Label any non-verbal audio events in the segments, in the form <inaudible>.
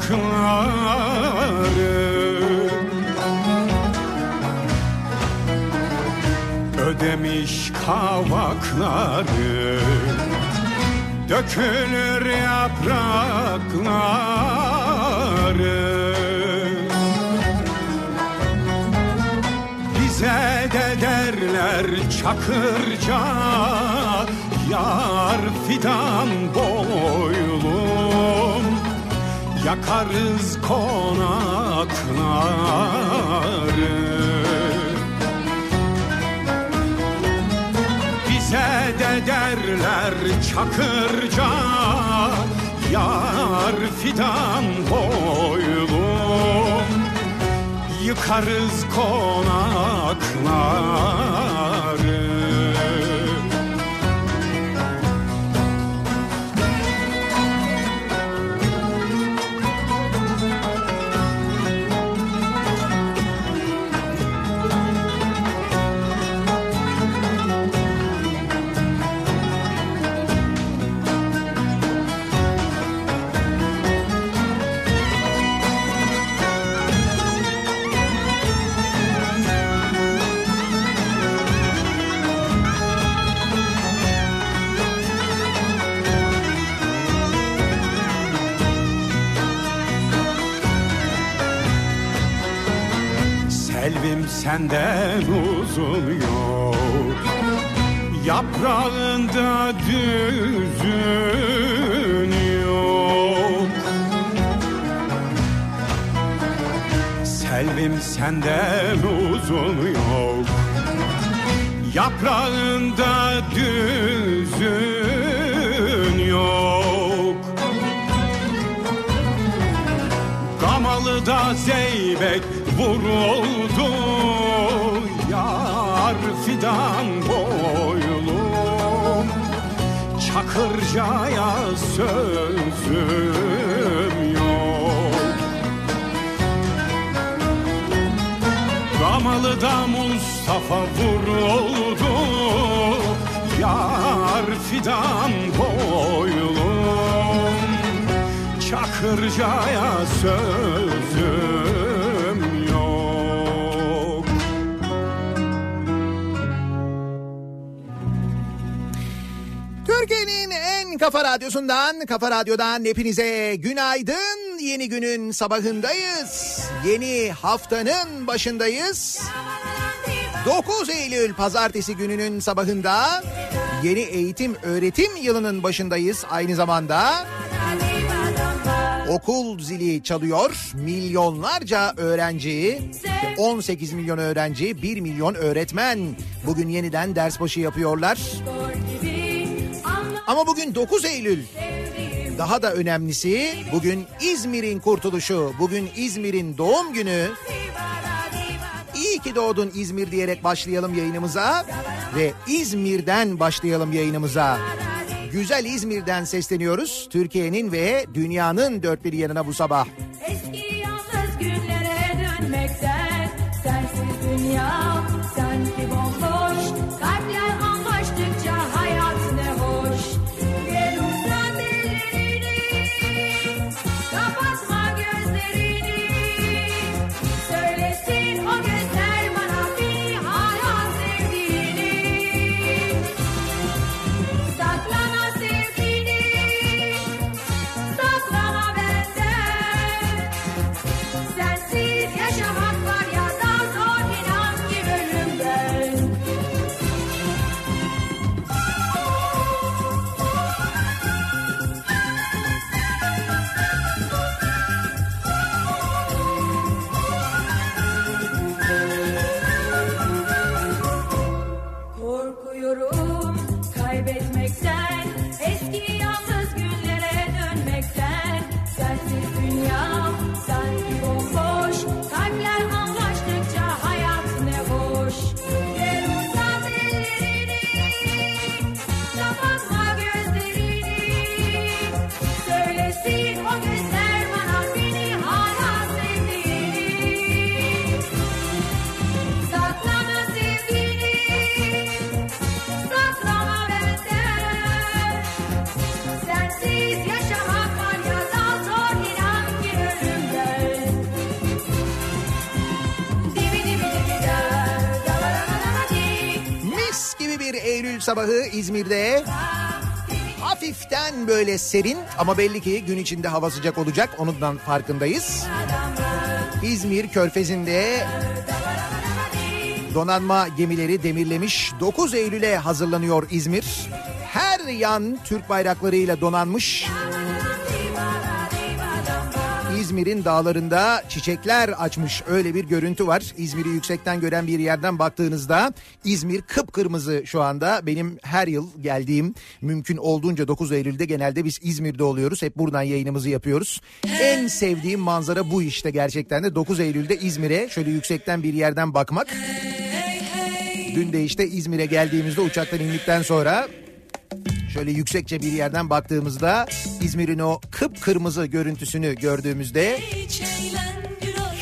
yaprakları Ödemiş kavakları. Dökülür yaprakları. Bize de derler çakırca Yar fidan boylum Yakarız konakları. Bize de derler çakırca Yar fidan boylum Yıkarız konakları senden uzun yok Yaprağında düzün yok Selvim senden uzun yok Yaprağında düzün yok Gamalı da zeybek vuruldu fidan boylum Çakırcaya sözüm yok. Gamalı da Mustafa vuruldu Yar fidan boylum Çakırcaya sözüm En kafa radyosundan, kafa radyodan hepinize günaydın. Yeni günün sabahındayız. Yeni haftanın başındayız. 9 Eylül pazartesi gününün sabahında yeni eğitim öğretim yılının başındayız aynı zamanda. Okul zili çalıyor. Milyonlarca öğrenci, 18 milyon öğrenci, 1 milyon öğretmen bugün yeniden ders başı yapıyorlar. Ama bugün 9 Eylül. Daha da önemlisi bugün İzmir'in kurtuluşu, bugün İzmir'in doğum günü. İyi ki doğdun İzmir diyerek başlayalım yayınımıza ve İzmir'den başlayalım yayınımıza. Güzel İzmir'den sesleniyoruz. Türkiye'nin ve dünyanın dört bir yanına bu sabah. Eski yalnız günlere dönmekten Sensiz dünya sabahı İzmir'de hafiften böyle serin ama belli ki gün içinde hava sıcak olacak. Ondan farkındayız. İzmir Körfezi'nde donanma gemileri demirlemiş. 9 Eylül'e hazırlanıyor İzmir. Her yan Türk bayraklarıyla donanmış. İzmir'in dağlarında çiçekler açmış öyle bir görüntü var. İzmir'i yüksekten gören bir yerden baktığınızda İzmir kıpkırmızı şu anda. Benim her yıl geldiğim mümkün olduğunca 9 Eylül'de genelde biz İzmir'de oluyoruz. Hep buradan yayınımızı yapıyoruz. En sevdiğim manzara bu işte gerçekten de 9 Eylül'de İzmir'e şöyle yüksekten bir yerden bakmak. Dün de işte İzmir'e geldiğimizde uçaktan indikten sonra Şöyle yüksekçe bir yerden baktığımızda İzmir'in o kıpkırmızı görüntüsünü gördüğümüzde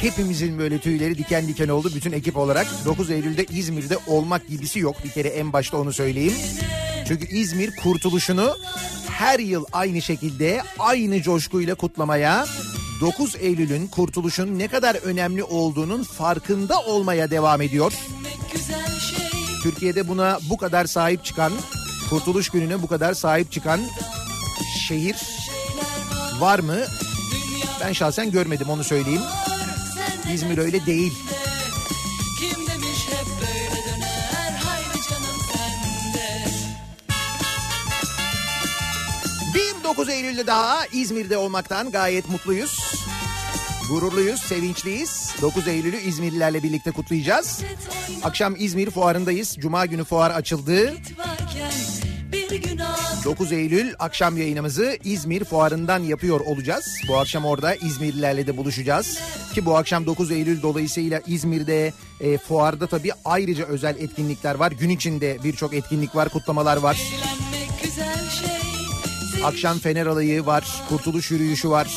hepimizin böyle tüyleri diken diken oldu bütün ekip olarak. 9 Eylül'de İzmir'de olmak gibisi yok bir kere en başta onu söyleyeyim. Çünkü İzmir kurtuluşunu her yıl aynı şekilde aynı coşkuyla kutlamaya 9 Eylül'ün kurtuluşun ne kadar önemli olduğunun farkında olmaya devam ediyor. Türkiye'de buna bu kadar sahip çıkan Kurtuluş Günü'ne bu kadar sahip çıkan şehir var mı? Ben şahsen görmedim onu söyleyeyim. İzmir öyle değil. Kim demiş hep böyle döner haydi canım sende. Bir 9 Eylül'de daha İzmir'de olmaktan gayet mutluyuz. Gururluyuz, sevinçliyiz. 9 Eylül'ü İzmirlilerle birlikte kutlayacağız. Akşam İzmir fuarındayız. Cuma günü fuar açıldı. Varken bir günah 9 Eylül akşam yayınımızı İzmir fuarından yapıyor olacağız. Bu akşam orada İzmirlilerle de buluşacağız. Ki bu akşam 9 Eylül dolayısıyla İzmir'de e, fuarda tabii ayrıca özel etkinlikler var. Gün içinde birçok etkinlik var, kutlamalar var. şey. Akşam Fener Alayı var, Kurtuluş Yürüyüşü var.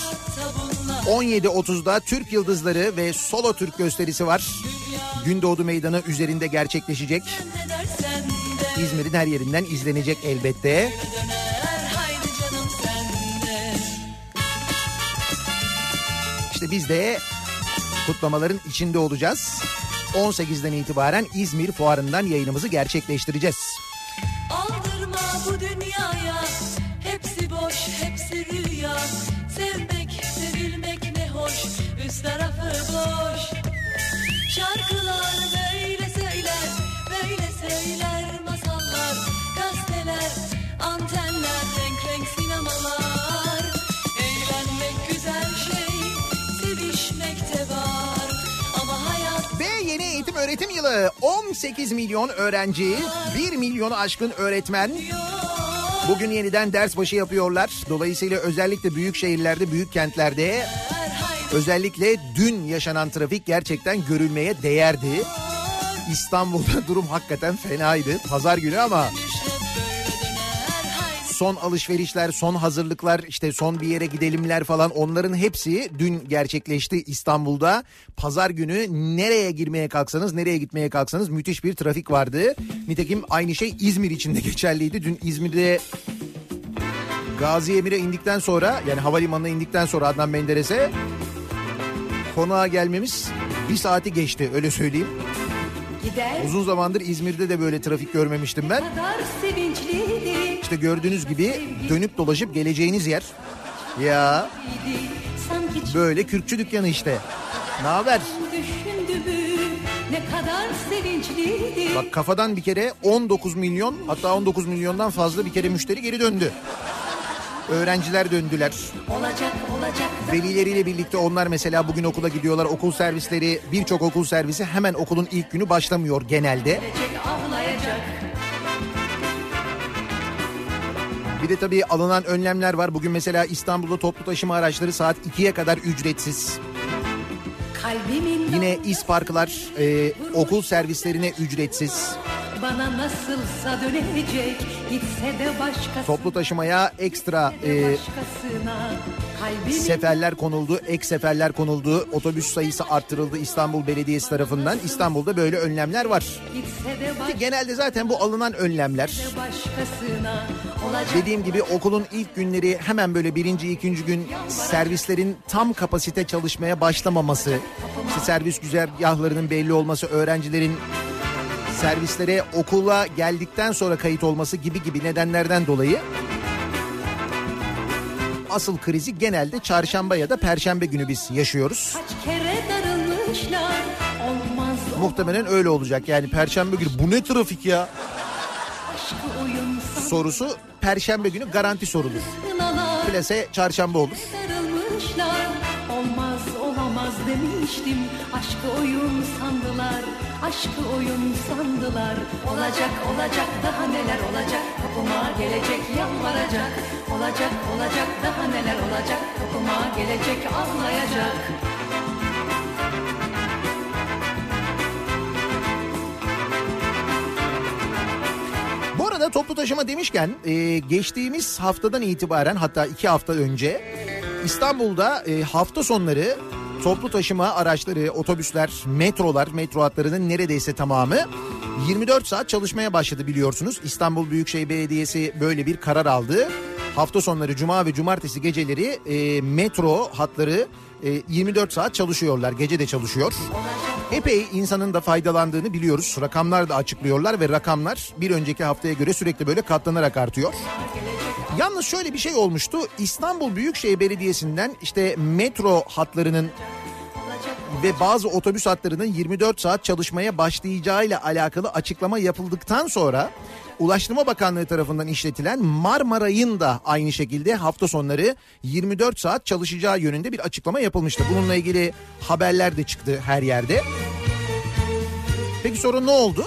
Bunlar 17.30'da Türk Yıldızları ve Solo Türk gösterisi var. Gündoğdu Meydanı üzerinde gerçekleşecek. İzmir'in her yerinden izlenecek elbette. İşte biz de kutlamaların içinde olacağız. 18'den itibaren İzmir Fuarı'ndan yayınımızı gerçekleştireceğiz. Aldırma bu dünyaya Hepsi boş hepsi rüya Şarkılar böyle söyler Böyle söyler masallar Gazeteler antenler Renk renk sinemalar. Eğlenmek güzel şey Sevişmek de var. Ama hayat Ve yeni eğitim öğretim yılı. 18 milyon öğrenci, 1 milyonu aşkın öğretmen. Bugün yeniden ders başı yapıyorlar. Dolayısıyla özellikle büyük şehirlerde, büyük kentlerde özellikle dün yaşanan trafik gerçekten görülmeye değerdi. İstanbul'da <laughs> durum hakikaten fenaydı. Pazar günü ama son alışverişler, son hazırlıklar, işte son bir yere gidelimler falan onların hepsi dün gerçekleşti İstanbul'da. Pazar günü nereye girmeye kalksanız, nereye gitmeye kalksanız müthiş bir trafik vardı. Nitekim aynı şey İzmir için de <laughs> geçerliydi. Dün İzmir'de Gazi Emir'e indikten sonra yani havalimanına indikten sonra Adnan Menderes'e konağa gelmemiz bir saati geçti öyle söyleyeyim. Gider Uzun zamandır İzmir'de de böyle trafik görmemiştim ben. İşte gördüğünüz gibi dönüp dolaşıp geleceğiniz yer. Ya böyle kürkçü dükkanı işte. Ne haber? düşündü mü ne kadar sevinçliydi. Bak kafadan bir kere 19 milyon hatta 19 milyondan fazla bir kere müşteri geri döndü. Öğrenciler döndüler. Olacak olacak Velileriyle birlikte onlar mesela bugün okula gidiyorlar. Okul servisleri birçok okul servisi hemen okulun ilk günü başlamıyor genelde. Bir de tabii alınan önlemler var. Bugün mesela İstanbul'da toplu taşıma araçları saat 2'ye kadar ücretsiz. Yine İsparklar e, okul servislerine ücretsiz. bana nasılsa dönecek gitse de başkası. Toplu taşımaya ekstra e, başkasına seferler konuldu, ek seferler konuldu. Otobüs sayısı arttırıldı İstanbul Belediyesi tarafından. İstanbul'da böyle önlemler var. baş- Genelde zaten bu alınan önlemler başkasına. Dediğim gibi okulun ilk günleri hemen böyle birinci, ikinci gün servislerin tam kapasite çalışmaya başlamaması, işte servis güzergahlarının belli olması, öğrencilerin servislere okula geldikten sonra kayıt olması gibi gibi nedenlerden dolayı asıl krizi genelde çarşamba ya da perşembe günü biz yaşıyoruz. Muhtemelen öyle olacak. Yani perşembe günü bu ne trafik ya sorusu perşembe günü garanti sorulur. Plase çarşamba olur. Olmaz demiştim. Aşkı oyun sandılar aşkı oyun sandılar. Olacak olacak daha neler olacak? Kapıma gelecek yalvaracak. Olacak olacak daha neler olacak? Kapıma gelecek ağlayacak Bu arada toplu taşıma demişken e, geçtiğimiz haftadan itibaren hatta iki hafta önce İstanbul'da e, hafta sonları toplu taşıma araçları, otobüsler, metrolar, metro hatlarının neredeyse tamamı 24 saat çalışmaya başladı biliyorsunuz. İstanbul Büyükşehir Belediyesi böyle bir karar aldı. Hafta sonları cuma ve cumartesi geceleri e, metro hatları e, 24 saat çalışıyorlar. Gece de çalışıyor. Epey insanın da faydalandığını biliyoruz. Rakamlar da açıklıyorlar ve rakamlar bir önceki haftaya göre sürekli böyle katlanarak artıyor. Yalnız şöyle bir şey olmuştu. İstanbul Büyükşehir Belediyesi'nden işte metro hatlarının ve bazı otobüs hatlarının 24 saat çalışmaya başlayacağıyla alakalı açıklama yapıldıktan sonra Ulaştırma Bakanlığı tarafından işletilen Marmaray'ın da aynı şekilde hafta sonları 24 saat çalışacağı yönünde bir açıklama yapılmıştı. Bununla ilgili haberler de çıktı her yerde. Peki sonra ne oldu?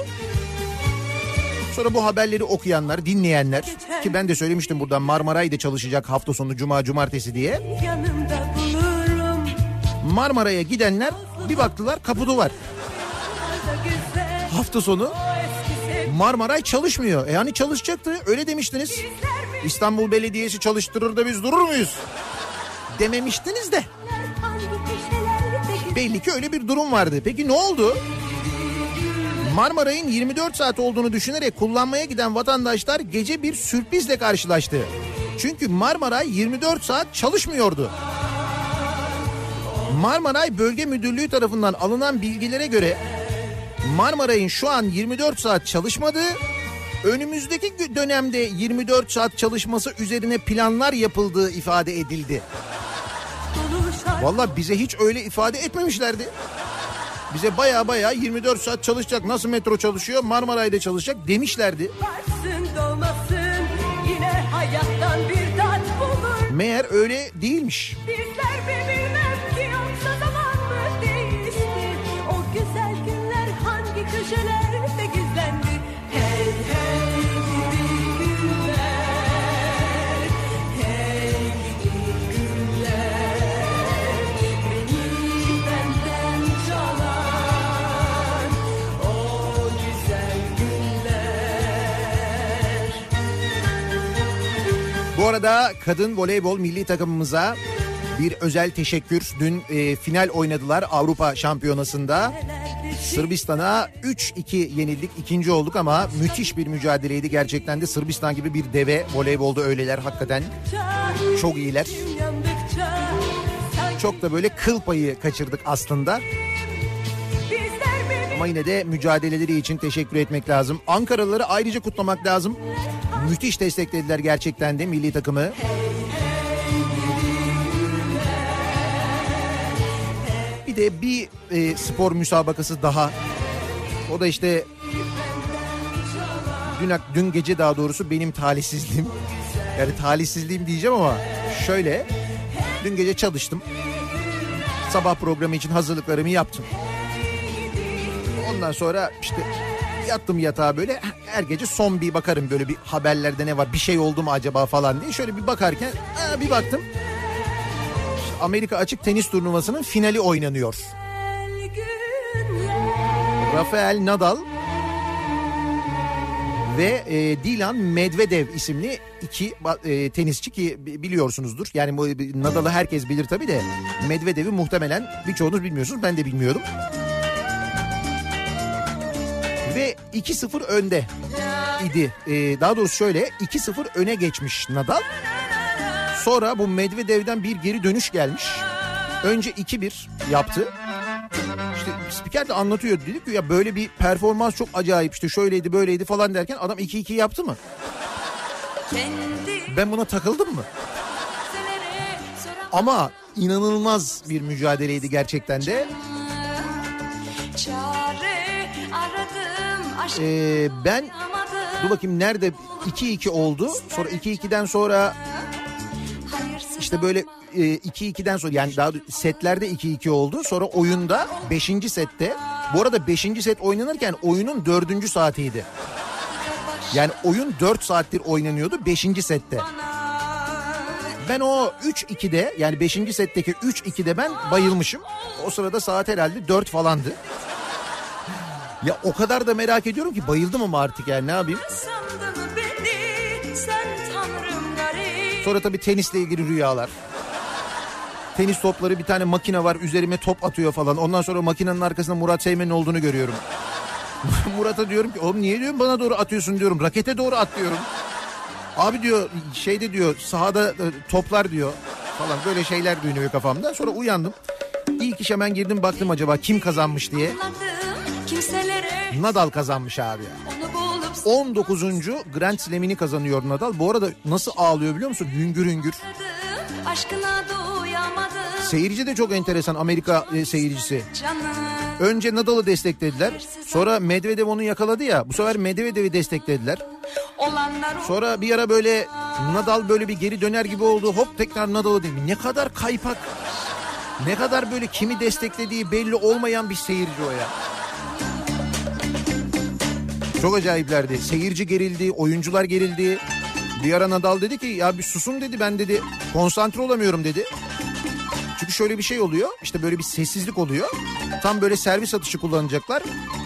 Sonra bu haberleri okuyanlar, dinleyenler ki ben de söylemiştim buradan Marmaray'da çalışacak hafta sonu cuma cumartesi diye. Marmaray'a gidenler bir baktılar kapı var. Hafta sonu Marmaray çalışmıyor. E hani çalışacaktı öyle demiştiniz. İstanbul Belediyesi çalıştırır da biz durur muyuz? Dememiştiniz de. Belli ki öyle bir durum vardı. Peki ne oldu? Marmaray'ın 24 saat olduğunu düşünerek kullanmaya giden vatandaşlar gece bir sürprizle karşılaştı. Çünkü Marmaray 24 saat çalışmıyordu. Marmaray Bölge Müdürlüğü tarafından alınan bilgilere göre Marmaray'ın şu an 24 saat çalışmadığı, önümüzdeki dönemde 24 saat çalışması üzerine planlar yapıldığı ifade edildi. Valla bize hiç öyle ifade etmemişlerdi. Bize baya baya 24 saat çalışacak. Nasıl metro çalışıyor? Marmaray'da çalışacak demişlerdi. varsın dolmasın Yine hayattan bir tat bulur Meğer öyle değilmiş. Bizler mi bilmem ki yoksa zaman mı değişti O güzel günler hangi köşelerde Bu arada kadın voleybol milli takımımıza bir özel teşekkür. Dün e, final oynadılar Avrupa Şampiyonası'nda. Sırbistan'a 3-2 yenildik. ikinci olduk ama müthiş bir mücadeleydi. Gerçekten de Sırbistan gibi bir deve voleybolda öyleler hakikaten. Çok iyiler. Çok da böyle kıl payı kaçırdık aslında. Ama yine de mücadeleleri için teşekkür etmek lazım. Ankaralıları ayrıca kutlamak lazım. Müthiş desteklediler gerçekten de milli takımı. Bir de bir e, spor müsabakası daha. O da işte dün, dün gece daha doğrusu benim talihsizliğim. <laughs> Yani talihsizliğim diyeceğim ama şöyle. Dün gece çalıştım. Sabah programı için hazırlıklarımı yaptım. Ondan sonra işte yattım yatağa böyle her gece son bir bakarım böyle bir haberlerde ne var bir şey oldu mu acaba falan diye. Şöyle bir bakarken aa, bir baktım. Amerika açık tenis turnuvasının finali oynanıyor. Rafael Nadal ve e, Dilan Medvedev isimli iki e, tenisçi ki bi- biliyorsunuzdur. Yani Nadal'ı herkes bilir tabii de Medvedev'i muhtemelen birçoğunuz bilmiyorsunuz. Ben de bilmiyordum. Ve 2-0 önde idi. E, daha doğrusu şöyle 2-0 öne geçmiş Nadal. Sonra bu Medvedev'den bir geri dönüş gelmiş. Önce 2-1 yaptı. İşte spiker de anlatıyor. Dedik ki ya böyle bir performans çok acayip işte şöyleydi böyleydi falan derken adam 2-2 yaptı mı? Ben buna takıldım mı? Ama inanılmaz bir mücadeleydi gerçekten de. Aşk Ee, ben dur bakayım nerede 2-2 oldu. Sonra 2-2'den sonra işte böyle e, 2-2'den sonra yani daha setlerde 2-2 oldu. Sonra oyunda 5. sette bu arada 5. set oynanırken oyunun 4. saatiydi. Yani oyun 4 saattir oynanıyordu 5. sette. Ben o 3-2'de yani 5. setteki 3-2'de ben bayılmışım. O sırada saat herhalde 4 falandı. Ya o kadar da merak ediyorum ki bayıldım ama artık yani ne yapayım. Sonra tabii tenisle ilgili rüyalar. Tenis topları bir tane makine var üzerime top atıyor falan. Ondan sonra makinenin arkasında Murat Seymen'in olduğunu görüyorum. <laughs> Murat'a diyorum ki oğlum niye diyorum bana doğru atıyorsun diyorum. Rakete doğru at diyorum. Abi diyor şeyde diyor sahada e, toplar diyor falan böyle şeyler dönüyor kafamda. Sonra uyandım. İlk iş hemen girdim baktım acaba kim kazanmış diye. Kimselere Nadal kazanmış abi ya. onu bulup 19. Grand Slam'ini kazanıyor Nadal. Bu arada nasıl ağlıyor biliyor musun? Hüngür hüngür. Seyirci de çok enteresan Amerika e, seyircisi. Önce Nadal'ı desteklediler. Sonra Medvedev onu yakaladı ya. Bu sefer Medvedev'i desteklediler. Sonra bir ara böyle Nadal böyle bir geri döner gibi oldu. Hop tekrar Nadal'ı dedi. Ne kadar kaypak. Ne kadar böyle kimi desteklediği belli olmayan bir seyirci o ya. Çok acayiplerdi. Seyirci gerildi, oyuncular gerildi. Bir ara Nadal dedi ki ya bir susun dedi ben dedi konsantre olamıyorum dedi. Çünkü şöyle bir şey oluyor. işte böyle bir sessizlik oluyor. Tam böyle servis atışı kullanacaklar.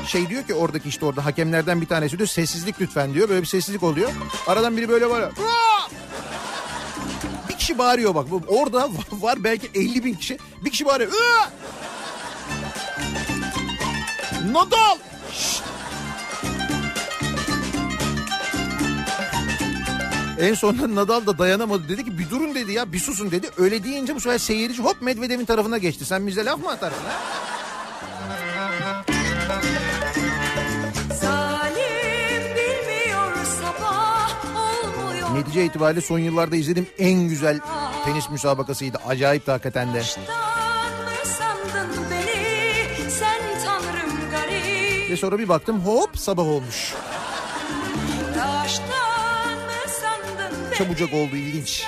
Şey diyor ki oradaki işte orada hakemlerden bir tanesi diyor sessizlik lütfen diyor. Böyle bir sessizlik oluyor. Aradan biri böyle var! Bir kişi bağırıyor bak. Orada <laughs> var belki 50 bin kişi. Bir kişi bağırıyor. Nadal! Şşt! En sonunda Nadal da dayanamadı. Dedi ki bir durun dedi ya bir susun dedi. Öyle deyince bu sefer seyirci hop Medvedev'in tarafına geçti. Sen bize laf mı atarsın ha? Netice itibariyle son yıllarda izlediğim en güzel tenis müsabakasıydı. Acayip hakikaten de. Tanrım garip Ve sonra bir baktım hop sabah olmuş. Taştan Çabucak oldu ilginç.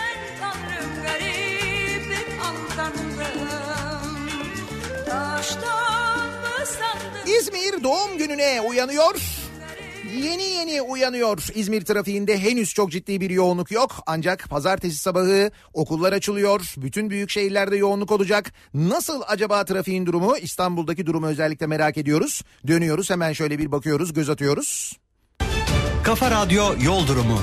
İzmir doğum gününe uyanıyor. Yeni yeni uyanıyor. İzmir trafiğinde henüz çok ciddi bir yoğunluk yok. Ancak pazartesi sabahı okullar açılıyor. Bütün büyük şehirlerde yoğunluk olacak. Nasıl acaba trafiğin durumu? İstanbul'daki durumu özellikle merak ediyoruz. Dönüyoruz hemen şöyle bir bakıyoruz, göz atıyoruz. Kafa Radyo Yol Durumu.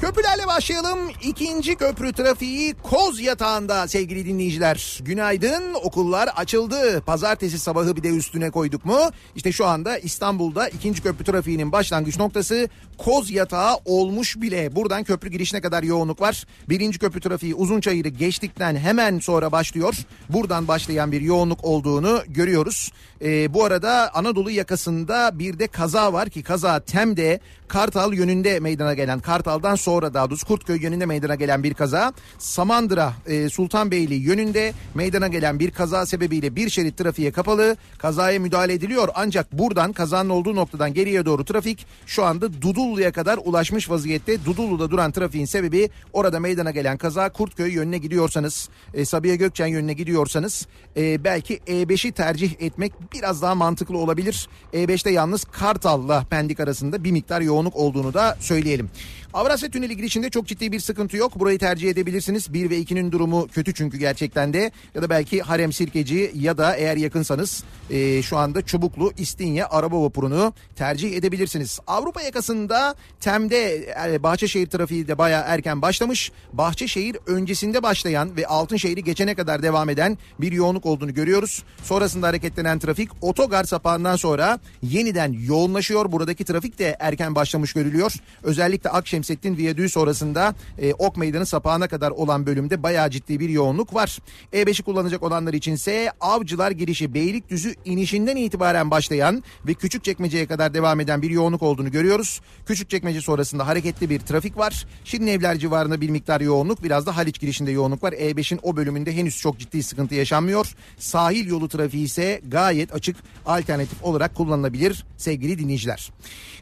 Köprülerle başlayalım. İkinci köprü trafiği Koz Yatağı'nda sevgili dinleyiciler. Günaydın okullar açıldı. Pazartesi sabahı bir de üstüne koyduk mu? İşte şu anda İstanbul'da ikinci köprü trafiğinin başlangıç noktası Koz Yatağı olmuş bile. Buradan köprü girişine kadar yoğunluk var. Birinci köprü trafiği Uzunçayır'ı geçtikten hemen sonra başlıyor. Buradan başlayan bir yoğunluk olduğunu görüyoruz. Ee, bu arada Anadolu yakasında bir de kaza var ki kaza Tem'de Kartal yönünde meydana gelen Kartal'dan sonra daha doğrusu Kurtköy yönünde meydana gelen bir kaza. Samandıra e, Sultanbeyli yönünde meydana gelen bir kaza sebebiyle bir şerit trafiğe kapalı. Kazaya müdahale ediliyor ancak buradan kazanın olduğu noktadan geriye doğru trafik şu anda Dudullu'ya kadar ulaşmış vaziyette. Dudullu'da duran trafiğin sebebi orada meydana gelen kaza Kurtköy yönüne gidiyorsanız e, Sabiha Gökçen yönüne gidiyorsanız e, belki E5'i tercih etmek biraz daha mantıklı olabilir. E5'te yalnız Kartal'la Pendik arasında bir miktar yoğunluk olduğunu da söyleyelim. Avrasya Tüneli girişinde çok ciddi bir sıkıntı yok. Burayı tercih edebilirsiniz. 1 ve 2'nin durumu kötü çünkü gerçekten de. Ya da belki Harem Sirkeci ya da eğer yakınsanız e, şu anda Çubuklu İstinye araba vapurunu tercih edebilirsiniz. Avrupa yakasında Tem'de e, Bahçeşehir trafiği de bayağı erken başlamış. Bahçeşehir öncesinde başlayan ve Altınşehir'i geçene kadar devam eden bir yoğunluk olduğunu görüyoruz. Sonrasında hareketlenen trafik otogar sapağından sonra yeniden yoğunlaşıyor. Buradaki trafik de erken başlamış görülüyor. Özellikle Akşemsettin Viyadüğü sonrasında e, Ok Meydanı sapağına kadar olan bölümde bayağı ciddi bir yoğunluk var. E5'i kullanacak olanlar içinse Avcılar girişi Beylikdüzü inişinden itibaren başlayan ve Küçükçekmece'ye kadar devam eden bir yoğunluk olduğunu görüyoruz. Küçükçekmece sonrasında hareketli bir trafik var. Şirinevler civarında bir miktar yoğunluk biraz da Haliç girişinde yoğunluk var. E5'in o bölümünde henüz çok ciddi sıkıntı yaşanmıyor. Sahil yolu trafiği ise gayet açık alternatif olarak kullanılabilir sevgili dinleyiciler.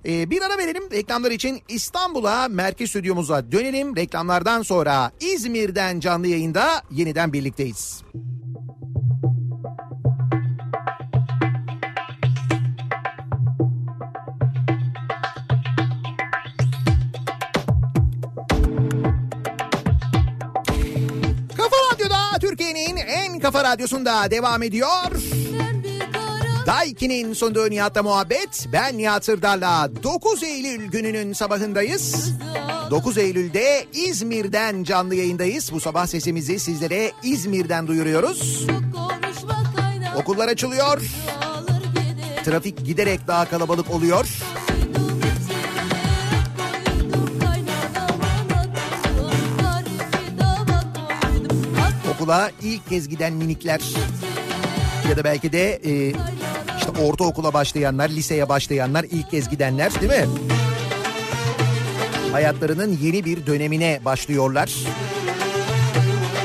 Ee, bir ara verelim reklamlar için İstanbul'a merkez stüdyomuza dönelim. Reklamlardan sonra İzmir'den canlı yayında yeniden birlikteyiz. Kafa Radyo'da Türkiye'nin en kafa radyosunda devam ediyor. Daiki'nin sunduğu Nihat'la muhabbet. Ben Nihat Sırdar'la 9 Eylül gününün sabahındayız. 9 Eylül'de İzmir'den canlı yayındayız. Bu sabah sesimizi sizlere İzmir'den duyuruyoruz. Okullar açılıyor. Trafik giderek daha kalabalık oluyor. Okula ilk kez giden minikler ya da belki de e, işte ortaokula başlayanlar, liseye başlayanlar, ilk kez gidenler değil mi? Hayatlarının yeni bir dönemine başlıyorlar.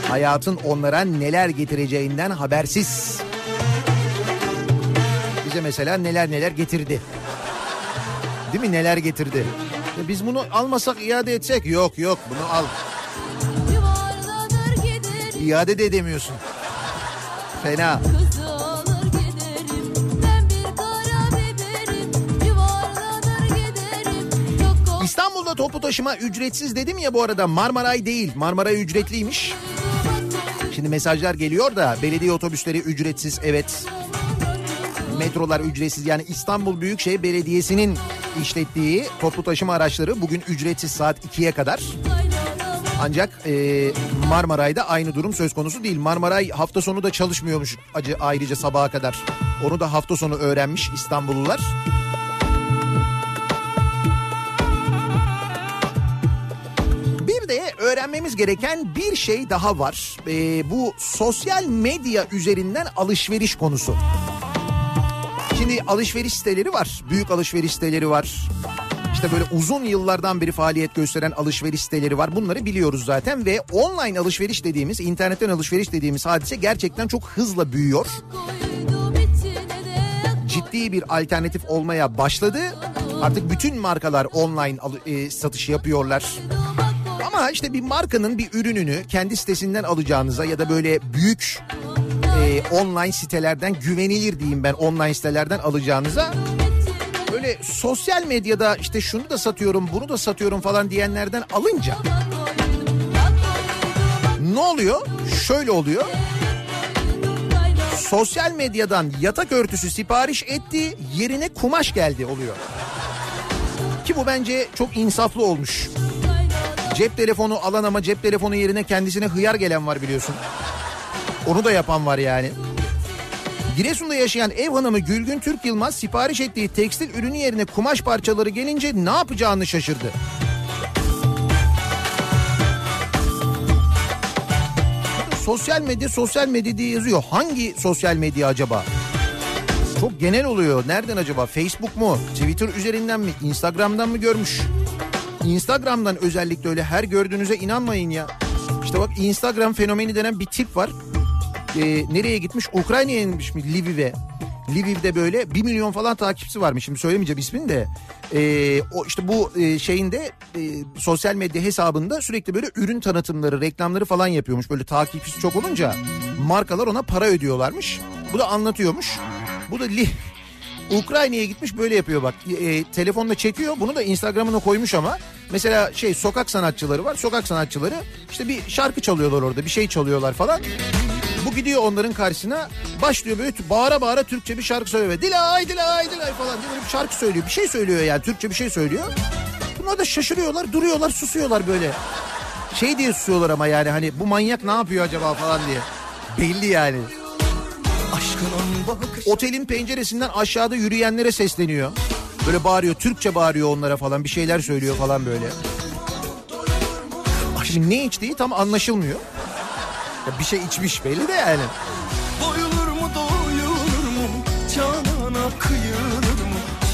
Hayatın onlara neler getireceğinden habersiz. Bize mesela neler neler getirdi. Değil mi? Neler getirdi. Ya biz bunu almasak iade etsek yok yok bunu al. İade de edemiyorsun. Fena. İstanbul'da toplu taşıma ücretsiz dedim ya bu arada Marmaray değil. Marmaray ücretliymiş. Şimdi mesajlar geliyor da belediye otobüsleri ücretsiz evet. Metrolar ücretsiz yani İstanbul Büyükşehir Belediyesi'nin işlettiği toplu taşıma araçları bugün ücretsiz saat 2'ye kadar. Ancak e, Marmaray'da aynı durum söz konusu değil. Marmaray hafta sonu da çalışmıyormuş acı ayrıca sabaha kadar. Onu da hafta sonu öğrenmiş İstanbullular. Öğrenmemiz gereken bir şey daha var. E, bu sosyal medya üzerinden alışveriş konusu. Şimdi alışveriş siteleri var. Büyük alışveriş siteleri var. İşte böyle uzun yıllardan beri faaliyet gösteren alışveriş siteleri var. Bunları biliyoruz zaten ve online alışveriş dediğimiz, internetten alışveriş dediğimiz hadise gerçekten çok hızla büyüyor. Ciddi bir alternatif olmaya başladı. Artık bütün markalar online e, satış yapıyorlar. Ama işte bir markanın bir ürününü kendi sitesinden alacağınıza ya da böyle büyük e, online sitelerden güvenilir diyeyim ben online sitelerden alacağınıza böyle sosyal medyada işte şunu da satıyorum bunu da satıyorum falan diyenlerden alınca ne oluyor? Şöyle oluyor. Sosyal medyadan yatak örtüsü sipariş etti yerine kumaş geldi oluyor. Ki bu bence çok insaflı olmuş. Cep telefonu alan ama cep telefonu yerine kendisine hıyar gelen var biliyorsun. Onu da yapan var yani. Giresun'da yaşayan ev hanımı Gülgün Türk Yılmaz sipariş ettiği tekstil ürünü yerine kumaş parçaları gelince ne yapacağını şaşırdı. Sosyal medya sosyal medya diye yazıyor. Hangi sosyal medya acaba? Çok genel oluyor. Nereden acaba? Facebook mu? Twitter üzerinden mi? Instagram'dan mı görmüş? Instagram'dan özellikle öyle her gördüğünüze inanmayın ya. İşte bak Instagram fenomeni denen bir tip var. Ee, nereye gitmiş? Ukrayna'ya inmiş mi? Lviv'e. Lviv'de böyle 1 milyon falan takipçisi varmış. Şimdi söylemeyeceğim ismini de. Ee, o işte bu e, şeyinde e, sosyal medya hesabında sürekli böyle ürün tanıtımları, reklamları falan yapıyormuş. Böyle takipçisi çok olunca markalar ona para ödüyorlarmış. Bu da anlatıyormuş. Bu da li Ukrayna'ya gitmiş böyle yapıyor bak. E, telefonla çekiyor. Bunu da Instagram'ına koymuş ama. Mesela şey sokak sanatçıları var. Sokak sanatçıları işte bir şarkı çalıyorlar orada. Bir şey çalıyorlar falan. Bu gidiyor onların karşısına başlıyor böyle bağıra bağıra Türkçe bir şarkı söylüyor. Dilay dilay dilay falan diye böyle bir şarkı söylüyor. Bir şey söylüyor yani Türkçe bir şey söylüyor. Bunlar da şaşırıyorlar duruyorlar susuyorlar böyle. Şey diye susuyorlar ama yani hani bu manyak ne yapıyor acaba falan diye. Belli yani. Otelin penceresinden aşağıda yürüyenlere sesleniyor. Böyle bağırıyor Türkçe bağırıyor onlara falan bir şeyler söylüyor falan böyle. Şimdi ne içtiği tam anlaşılmıyor. Ya bir şey içmiş belli de yani.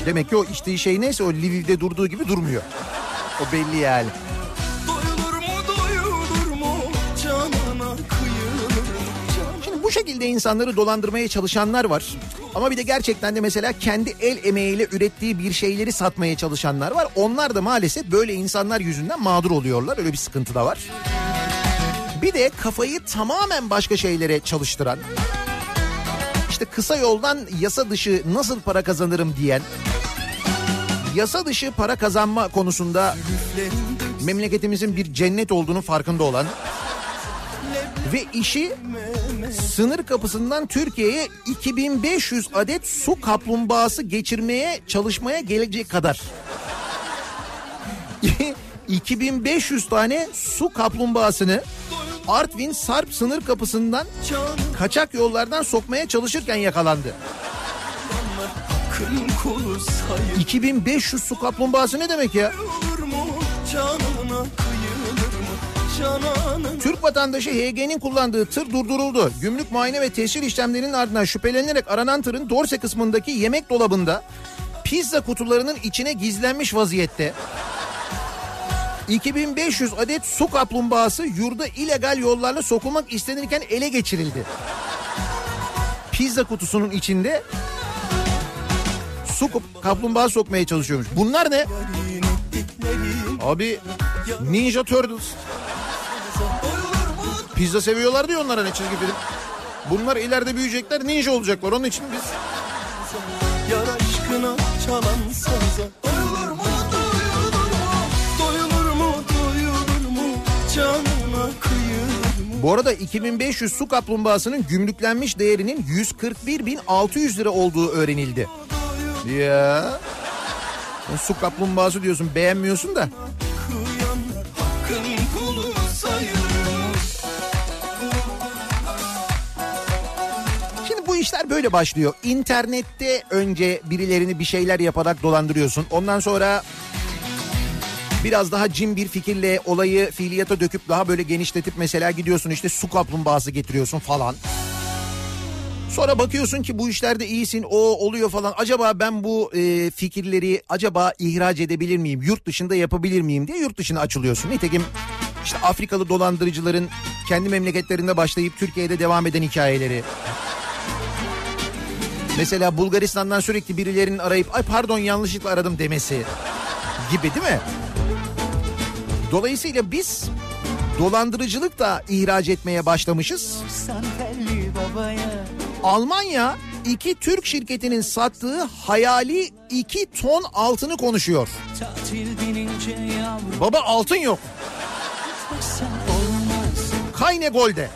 Demek ki o içtiği şey neyse o Lviv'de durduğu gibi durmuyor. O belli yani. Şekilde insanları dolandırmaya çalışanlar var. Ama bir de gerçekten de mesela kendi el emeğiyle ürettiği bir şeyleri satmaya çalışanlar var. Onlar da maalesef böyle insanlar yüzünden mağdur oluyorlar. Öyle bir sıkıntı da var. Bir de kafayı tamamen başka şeylere çalıştıran, işte kısa yoldan yasa dışı nasıl para kazanırım diyen, yasa dışı para kazanma konusunda memleketimizin bir cennet olduğunu farkında olan ve işi sınır kapısından Türkiye'ye 2500 adet su kaplumbağası geçirmeye çalışmaya gelecek kadar. <laughs> 2500 tane su kaplumbağasını Artvin Sarp sınır kapısından kaçak yollardan sokmaya çalışırken yakalandı. Kın kolu sayılır 2500 su kaplumbağası ne demek ya? Türk vatandaşı HG'nin kullandığı tır durduruldu. Gümrük muayene ve tescil işlemlerinin ardından şüphelenilerek aranan tırın dorse kısmındaki yemek dolabında pizza kutularının içine gizlenmiş vaziyette. 2500 adet su kaplumbağası yurda illegal yollarla sokulmak istenirken ele geçirildi. Pizza kutusunun içinde su kap- kaplumbağa sokmaya çalışıyormuş. Bunlar ne? Abi Ninja Turtles. Pizza seviyorlar diyor onlara ne çizgi film. Bunlar ileride büyüyecekler ninja olacaklar. Onun için biz Yar aşkına çalan saza Doyulur mu doyulur mu Doyulur mu doyulur mu Canına kıyılır Bu arada 2500 su kaplumbağasının gümrüklenmiş değerinin 141.600 lira olduğu öğrenildi. Ya. Su kaplumbağası diyorsun beğenmiyorsun da. İşler böyle başlıyor. İnternette önce birilerini bir şeyler yaparak dolandırıyorsun. Ondan sonra biraz daha cin bir fikirle olayı fiiliyata döküp daha böyle genişletip mesela gidiyorsun işte su kaplumbağası getiriyorsun falan. Sonra bakıyorsun ki bu işlerde iyisin o oluyor falan. Acaba ben bu e, fikirleri acaba ihraç edebilir miyim? Yurt dışında yapabilir miyim diye yurt dışına açılıyorsun. Nitekim işte Afrikalı dolandırıcıların kendi memleketlerinde başlayıp Türkiye'de devam eden hikayeleri. Mesela Bulgaristan'dan sürekli birilerinin arayıp ay pardon yanlışlıkla aradım demesi gibi değil mi? Dolayısıyla biz dolandırıcılık da ihraç etmeye başlamışız. Almanya iki Türk şirketinin sattığı hayali 2 ton altını konuşuyor. Baba altın yok. Kayne Golde.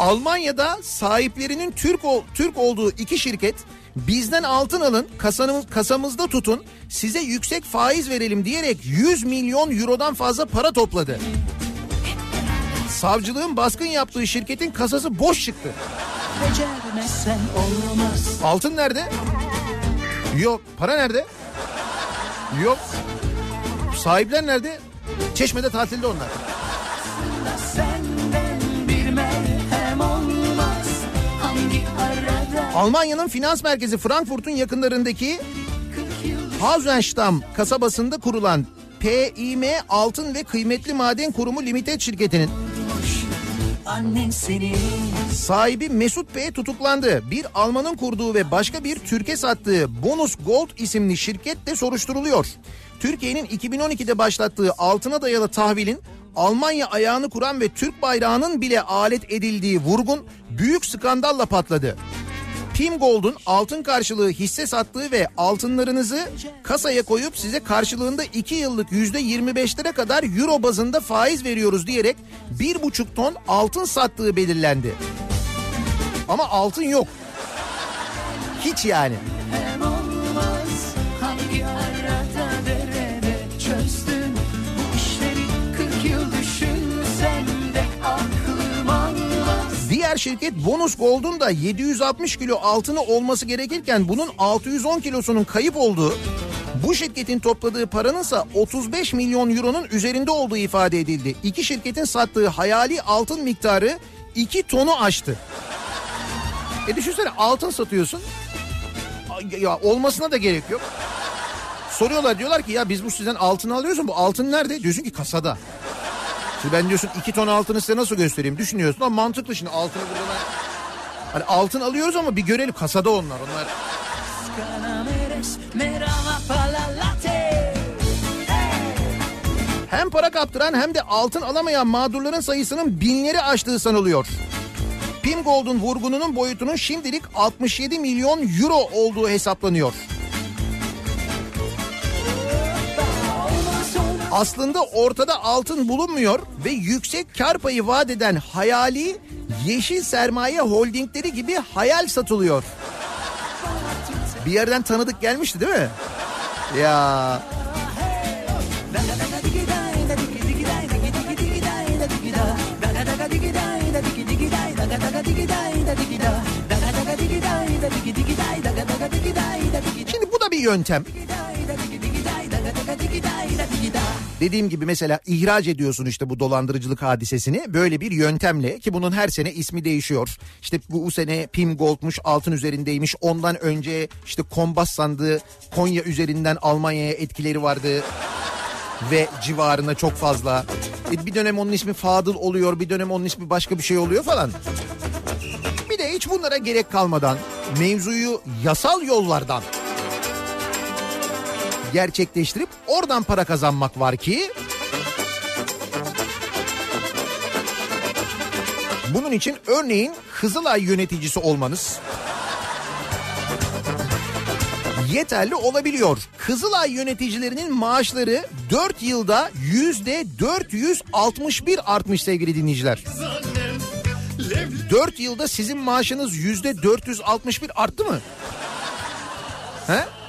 Almanya'da sahiplerinin Türk ol- Türk olduğu iki şirket bizden altın alın kasanımız, kasamızda tutun size yüksek faiz verelim diyerek 100 milyon eurodan fazla para topladı. Savcılığın baskın yaptığı şirketin kasası boş çıktı. Altın nerede? Yok. Para nerede? Yok. Sahipler nerede? Çeşmede tatilde onlar. Almanya'nın finans merkezi Frankfurt'un yakınlarındaki Hausenstamm kasabasında kurulan PİM Altın ve Kıymetli Maden Kurumu Limited şirketinin sahibi Mesut Bey tutuklandı. Bir Almanın kurduğu ve başka bir Türkiye sattığı Bonus Gold isimli şirket de soruşturuluyor. Türkiye'nin 2012'de başlattığı altına dayalı tahvilin Almanya ayağını kuran ve Türk bayrağının bile alet edildiği vurgun büyük skandalla patladı. Pim Gold'un altın karşılığı hisse sattığı ve altınlarınızı kasaya koyup size karşılığında 2 yıllık %25'lere kadar euro bazında faiz veriyoruz diyerek 1,5 ton altın sattığı belirlendi. Ama altın yok. Hiç yani. Diğer şirket Bonus Gold'un da 760 kilo altını olması gerekirken bunun 610 kilosunun kayıp olduğu Bu şirketin topladığı paranınsa 35 milyon euronun üzerinde olduğu ifade edildi. İki şirketin sattığı hayali altın miktarı 2 tonu aştı. E düşünsene altın satıyorsun. Ya olmasına da gerek yok. Soruyorlar diyorlar ki ya biz bu sizden altın alıyoruz ama bu altın nerede? Diyorsun ki kasada. Şimdi ben diyorsun iki ton altını size nasıl göstereyim düşünüyorsun ama mantıklı şimdi altını burada ben... Hani altın alıyoruz ama bir görelim kasada onlar onlar. Hem para kaptıran hem de altın alamayan mağdurların sayısının binleri aştığı sanılıyor. Pim Gold'un vurgununun boyutunun şimdilik 67 milyon euro olduğu hesaplanıyor. Aslında ortada altın bulunmuyor ve yüksek kar payı vaat eden hayali yeşil sermaye holdingleri gibi hayal satılıyor. Bir yerden tanıdık gelmişti değil mi? Ya Şimdi bu da bir yöntem. Dediğim gibi mesela ihraç ediyorsun işte bu dolandırıcılık hadisesini böyle bir yöntemle ki bunun her sene ismi değişiyor. İşte bu, bu sene Pim Gold'muş altın üzerindeymiş. Ondan önce işte Kombas sandığı Konya üzerinden Almanya'ya etkileri vardı ve civarında çok fazla. E, bir dönem onun ismi Fadıl oluyor, bir dönem onun ismi başka bir şey oluyor falan. Bir de hiç bunlara gerek kalmadan mevzuyu yasal yollardan gerçekleştirip oradan para kazanmak var ki bunun için örneğin Kızılay yöneticisi olmanız yeterli olabiliyor. Kızılay yöneticilerinin maaşları 4 yılda yüzde 461 artmış sevgili dinleyiciler. 4 yılda sizin maaşınız yüzde 461 arttı mı? He?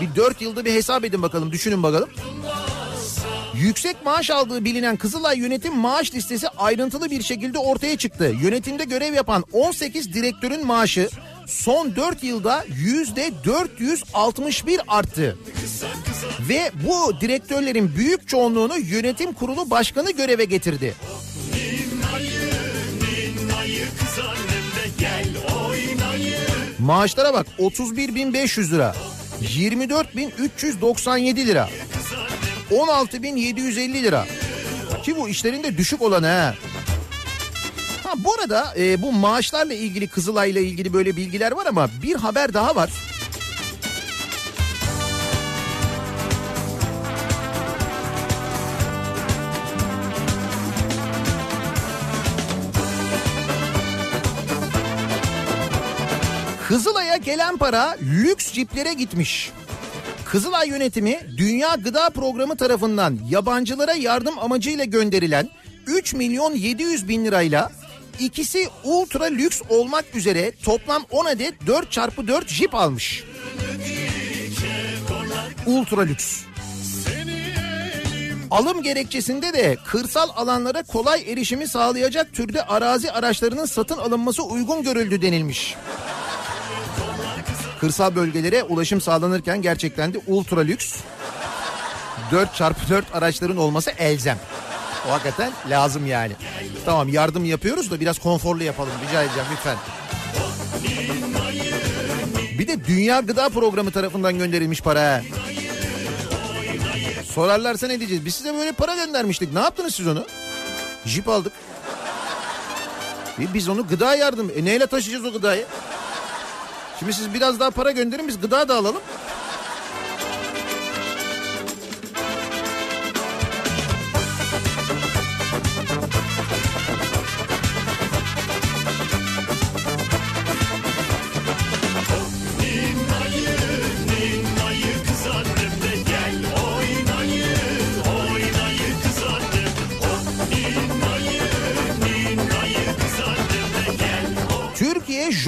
Bir 4 yılda bir hesap edin bakalım düşünün bakalım. Yüksek maaş aldığı bilinen Kızılay yönetim maaş listesi ayrıntılı bir şekilde ortaya çıktı. Yönetimde görev yapan 18 direktörün maaşı son 4 yılda yüzde 461 arttı. Ve bu direktörlerin büyük çoğunluğunu yönetim kurulu başkanı göreve getirdi. Maaşlara bak 31.500 lira, 24.397 lira, 16.750 lira. Ki bu işlerinde düşük olan ha. Ha bu arada e, bu maaşlarla ilgili Kızılay'la ilgili böyle bilgiler var ama bir haber daha var. Kızılay'a gelen para lüks ciplere gitmiş. Kızılay yönetimi Dünya Gıda Programı tarafından yabancılara yardım amacıyla gönderilen 3 milyon 700 bin lirayla ikisi ultra lüks olmak üzere toplam 10 adet 4x4 jip almış. Ultra lüks. Alım gerekçesinde de kırsal alanlara kolay erişimi sağlayacak türde arazi araçlarının satın alınması uygun görüldü denilmiş. Kırsal bölgelere ulaşım sağlanırken gerçekten de ultra lüks 4x4 araçların olması elzem. O hakikaten lazım yani. Tamam yardım yapıyoruz da biraz konforlu yapalım rica edeceğim lütfen. Bir de Dünya Gıda Programı tarafından gönderilmiş para. Sorarlarsa ne diyeceğiz? Biz size böyle para göndermiştik. Ne yaptınız siz onu? Jip aldık. E Biz onu gıda yardım. E neyle taşıyacağız o gıdayı? Şimdi siz biraz daha para gönderin biz gıda da alalım.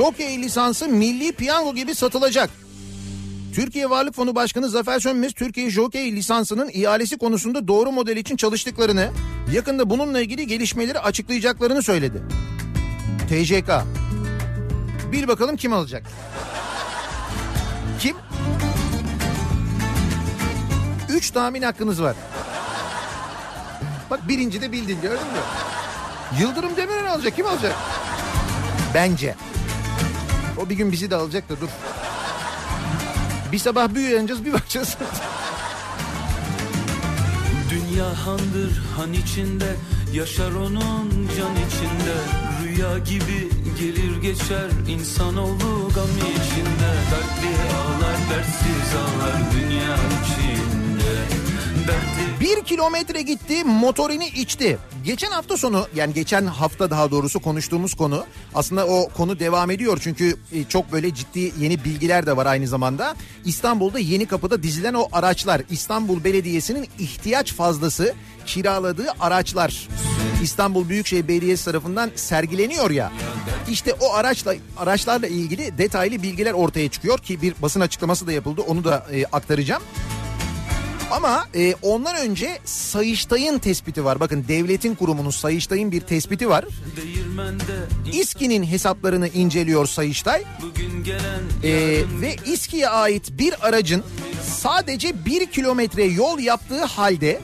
Jockey lisansı milli piyango gibi satılacak. Türkiye Varlık Fonu Başkanı Zafer Sönmez Türkiye Jockey lisansının ihalesi konusunda doğru model için çalıştıklarını, yakında bununla ilgili gelişmeleri açıklayacaklarını söyledi. TJK. Bir bakalım kim alacak? Kim? Üç tahmin hakkınız var. Bak birinci de bildin gördün mü? Yıldırım Demirel alacak kim alacak? Bence. O bir gün bizi de alacak da dur. Bir sabah bir uyanacağız bir bakacağız. Dünya handır han içinde Yaşar onun can içinde Rüya gibi gelir geçer insanoğlu gam içinde Dertli ağlar dertsiz ağlar dünya içinde Bir kilometre gitti motorini içti. Geçen hafta sonu yani geçen hafta daha doğrusu konuştuğumuz konu aslında o konu devam ediyor. Çünkü e, çok böyle ciddi yeni bilgiler de var aynı zamanda. İstanbul'da yeni kapıda dizilen o araçlar İstanbul Belediyesi'nin ihtiyaç fazlası kiraladığı araçlar. İstanbul Büyükşehir Belediyesi tarafından sergileniyor ya. İşte o araçla araçlarla ilgili detaylı bilgiler ortaya çıkıyor ki bir basın açıklaması da yapıldı. Onu da e, aktaracağım. Ama e, ondan önce Sayıştay'ın tespiti var. Bakın devletin kurumunun Sayıştay'ın bir tespiti var. İSKİ'nin hesaplarını inceliyor Sayıştay. E, ve İSKİ'ye ait bir aracın sadece bir kilometre yol yaptığı halde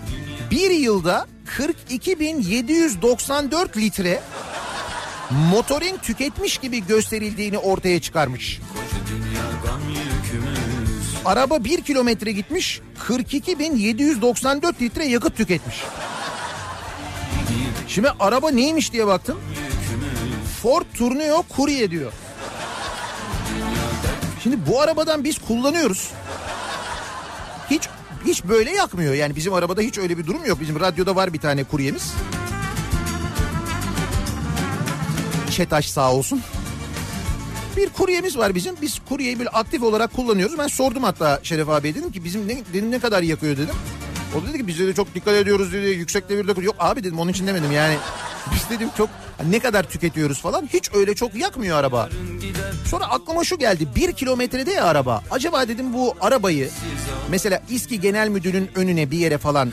bir yılda 42.794 litre motorin tüketmiş gibi gösterildiğini ortaya çıkarmış. dünya gam yükümüz Araba 1 kilometre gitmiş 42.794 litre yakıt tüketmiş. Şimdi araba neymiş diye baktım. Ford Tourneo Courier diyor. Şimdi bu arabadan biz kullanıyoruz. Hiç hiç böyle yakmıyor. Yani bizim arabada hiç öyle bir durum yok. Bizim radyoda var bir tane kuryemiz. Çetaş sağ olsun. Bir kuryemiz var bizim. Biz kuryeyi böyle aktif olarak kullanıyoruz. Ben sordum hatta Şeref abi dedim ki bizim ne, dedim, ne kadar yakıyor dedim. O dedi ki biz de çok dikkat ediyoruz dedi. Yüksek devirde Yok abi dedim onun için demedim yani. <laughs> Biz dedim çok ne kadar tüketiyoruz falan. Hiç öyle çok yakmıyor araba. Sonra aklıma şu geldi. Bir kilometrede ya araba. Acaba dedim bu arabayı mesela İSKİ Genel Müdürü'nün önüne bir yere falan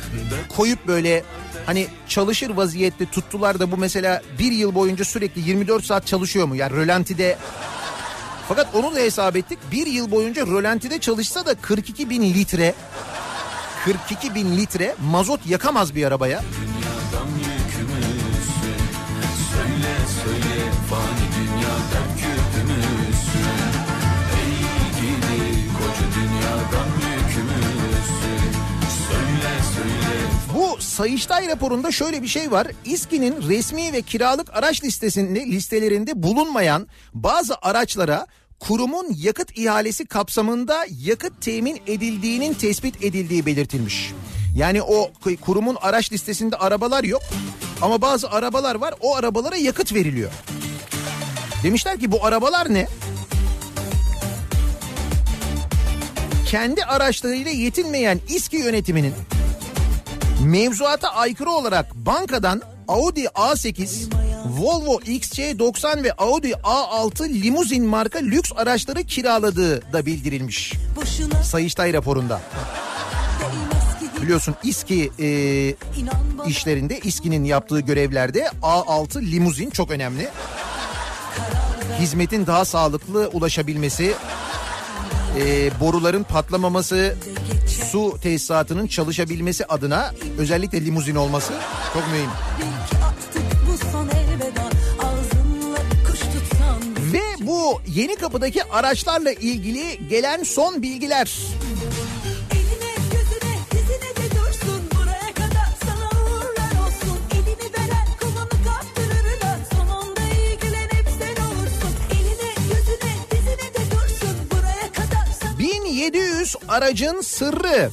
koyup böyle hani çalışır vaziyette tuttular da bu mesela bir yıl boyunca sürekli 24 saat çalışıyor mu? Yani rölantide fakat onu da hesap ettik. Bir yıl boyunca rölantide çalışsa da 42 bin litre 42 bin litre mazot yakamaz bir arabaya. Gam yükümüzsün Söyle söyle fani dünya Bu Sayıştay raporunda şöyle bir şey var. İSKİ'nin resmi ve kiralık araç listesinde listelerinde bulunmayan bazı araçlara kurumun yakıt ihalesi kapsamında yakıt temin edildiğinin tespit edildiği belirtilmiş. Yani o kurumun araç listesinde arabalar yok ama bazı arabalar var o arabalara yakıt veriliyor. Demişler ki bu arabalar ne? Kendi araçlarıyla yetinmeyen İSKİ yönetiminin mevzuata aykırı olarak bankadan Audi A8, Volvo XC90 ve Audi A6 limuzin marka lüks araçları kiraladığı da bildirilmiş. Boşuna Sayıştay raporunda. Biliyorsun İSKİ e, işlerinde İSKİ'nin yaptığı görevlerde A6 limuzin çok önemli. Hizmetin daha sağlıklı ulaşabilmesi, e, boruların patlamaması, su tesisatının çalışabilmesi adına özellikle limuzin olması çok mühim. Ve bu yeni kapıdaki araçlarla ilgili gelen son bilgiler. 1700 aracın sırrı.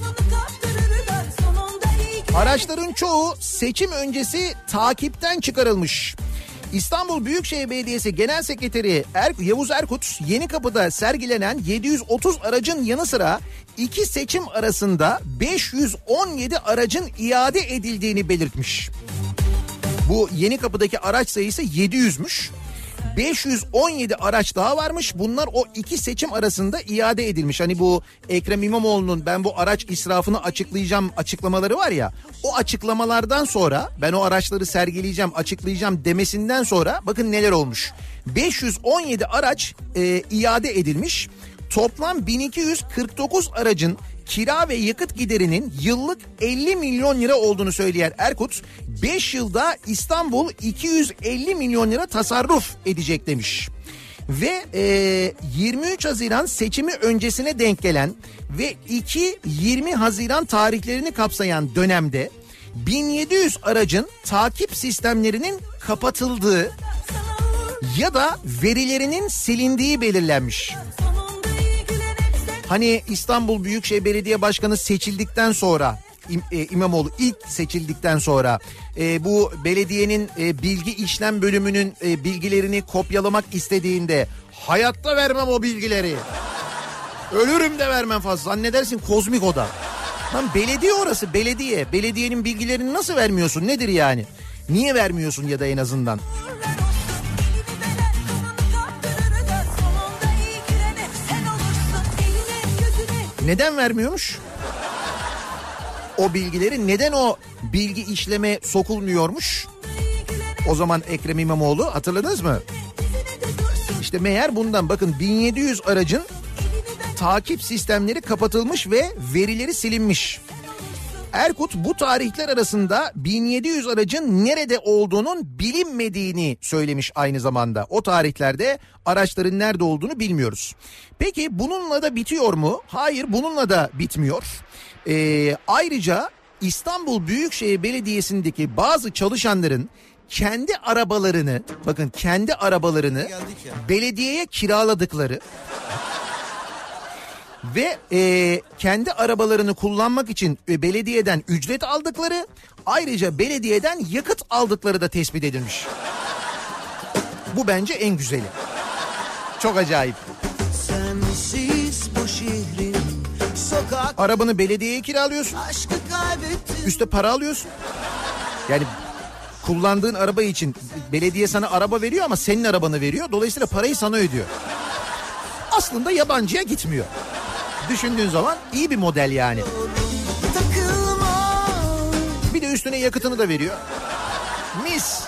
Araçların çoğu seçim öncesi takipten çıkarılmış. İstanbul Büyükşehir Belediyesi Genel Sekreteri er, Yavuz Erkut yeni kapıda sergilenen 730 aracın yanı sıra iki seçim arasında 517 aracın iade edildiğini belirtmiş. Bu yeni kapıdaki araç sayısı 700'müş. 517 araç daha varmış. Bunlar o iki seçim arasında iade edilmiş. Hani bu Ekrem İmamoğlu'nun ben bu araç israfını açıklayacağım açıklamaları var ya. O açıklamalardan sonra ben o araçları sergileyeceğim, açıklayacağım demesinden sonra bakın neler olmuş. 517 araç e, iade edilmiş. Toplam 1249 aracın kira ve yakıt giderinin yıllık 50 milyon lira olduğunu söyleyen Erkut 5 yılda İstanbul 250 milyon lira tasarruf edecek demiş. Ve e, 23 Haziran seçimi öncesine denk gelen ve 2-20 Haziran tarihlerini kapsayan dönemde 1700 aracın takip sistemlerinin kapatıldığı ya da verilerinin silindiği belirlenmiş. Hani İstanbul Büyükşehir Belediye Başkanı seçildikten sonra e, İmamoğlu ilk seçildikten sonra e, bu belediyenin e, bilgi işlem bölümünün bilgilerini kopyalamak istediğinde hayatta vermem o bilgileri. Ölürüm de vermem fazla. Zannedersin kozmik oda. Lan belediye orası belediye. Belediyenin bilgilerini nasıl vermiyorsun nedir yani? Niye vermiyorsun ya da en azından? Neden vermiyormuş? O bilgileri neden o bilgi işleme sokulmuyormuş? O zaman Ekrem İmamoğlu hatırladınız mı? İşte meğer bundan bakın 1700 aracın takip sistemleri kapatılmış ve verileri silinmiş. Erkut bu tarihler arasında 1700 aracın nerede olduğunun bilinmediğini söylemiş aynı zamanda. O tarihlerde araçların nerede olduğunu bilmiyoruz. Peki bununla da bitiyor mu? Hayır bununla da bitmiyor. Ee, ayrıca İstanbul Büyükşehir Belediyesi'ndeki bazı çalışanların kendi arabalarını bakın kendi arabalarını belediyeye kiraladıkları ve e, kendi arabalarını kullanmak için e, belediyeden ücret aldıkları ayrıca belediyeden yakıt aldıkları da tespit edilmiş. Bu bence en güzeli. Çok acayip. Sensiz bu şehrin sokak Arabanı belediyeye kiralıyorsun. Üste para alıyorsun. Yani kullandığın araba için belediye sana araba veriyor ama senin arabanı veriyor. Dolayısıyla parayı sana ödüyor. Aslında yabancıya gitmiyor. Düşündüğün zaman iyi bir model yani. Bir de üstüne yakıtını da veriyor. Mis.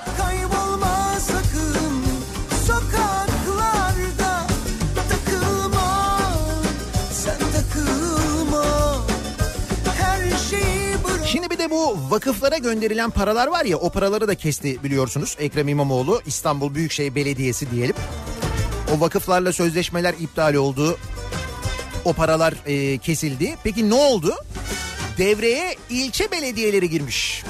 Şimdi bir de bu vakıflara gönderilen paralar var ya o paraları da kesti biliyorsunuz. Ekrem İmamoğlu İstanbul Büyükşehir Belediyesi diyelim. O vakıflarla sözleşmeler iptal oldu. O paralar e, kesildi. Peki ne oldu? Devreye ilçe belediyeleri girmiş.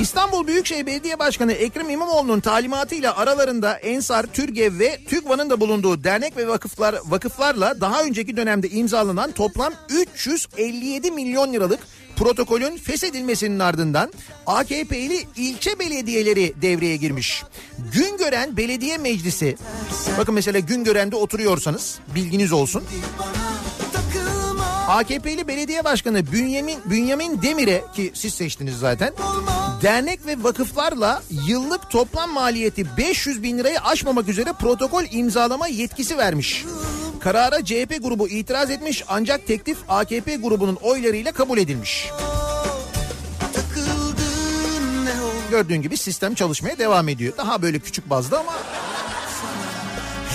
İstanbul Büyükşehir Belediye Başkanı Ekrem İmamoğlu'nun talimatıyla aralarında Ensar, Türgev ve TÜGVA'nın da bulunduğu dernek ve vakıflar vakıflarla daha önceki dönemde imzalanan toplam 357 milyon liralık protokolün feshedilmesinin ardından AKP'li ilçe belediyeleri devreye girmiş. Güngören Belediye Meclisi bakın mesela Güngören'de oturuyorsanız bilginiz olsun. AKP'li belediye başkanı Bünyamin, Bünyamin Demir'e ki siz seçtiniz zaten. Dernek ve vakıflarla yıllık toplam maliyeti 500 bin lirayı aşmamak üzere protokol imzalama yetkisi vermiş. Karara CHP grubu itiraz etmiş ancak teklif AKP grubunun oylarıyla kabul edilmiş. Gördüğün gibi sistem çalışmaya devam ediyor. Daha böyle küçük bazda ama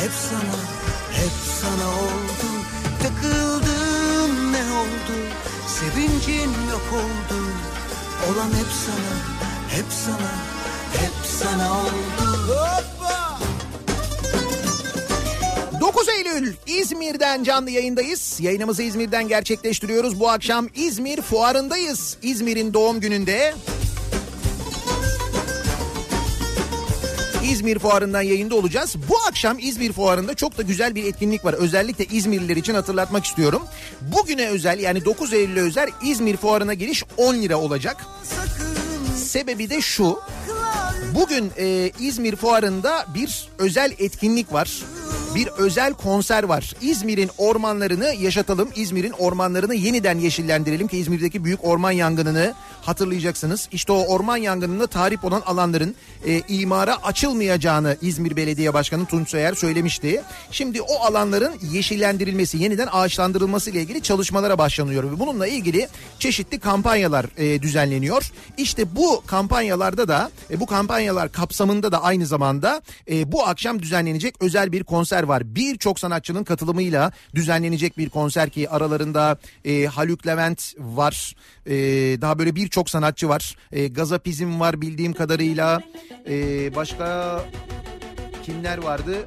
hep sana hep sana oldu takıldın oldu olan hep sana hep sana hep sana oldu Hoppa! 9 Eylül İzmir'den canlı yayındayız. Yayınımızı İzmir'den gerçekleştiriyoruz. Bu akşam İzmir fuarındayız. İzmir'in doğum gününde. İzmir Fuarı'ndan yayında olacağız. Bu akşam İzmir Fuarı'nda çok da güzel bir etkinlik var. Özellikle İzmirliler için hatırlatmak istiyorum. Bugüne özel yani 9 Eylül'e özel İzmir Fuarı'na giriş 10 lira olacak. Sebebi de şu. Bugün e, İzmir Fuarı'nda bir özel etkinlik var. Bir özel konser var. İzmir'in ormanlarını yaşatalım. İzmir'in ormanlarını yeniden yeşillendirelim ki İzmir'deki büyük orman yangınını hatırlayacaksınız. İşte o orman yangınında tahrip olan alanların e, imara açılmayacağını İzmir Belediye Başkanı Tunç Soyer söylemişti. Şimdi o alanların yeşillendirilmesi, yeniden ağaçlandırılması ile ilgili çalışmalara başlanıyor ve bununla ilgili çeşitli kampanyalar e, düzenleniyor. İşte bu kampanyalarda da e, bu kampanyalar kapsamında da aynı zamanda e, bu akşam düzenlenecek özel bir konser var. Birçok sanatçının katılımıyla düzenlenecek bir konser ki aralarında e, Haluk Levent var. E, daha böyle birçok sanatçı var. E, Gazapizm var bildiğim kadarıyla. E, başka kimler vardı?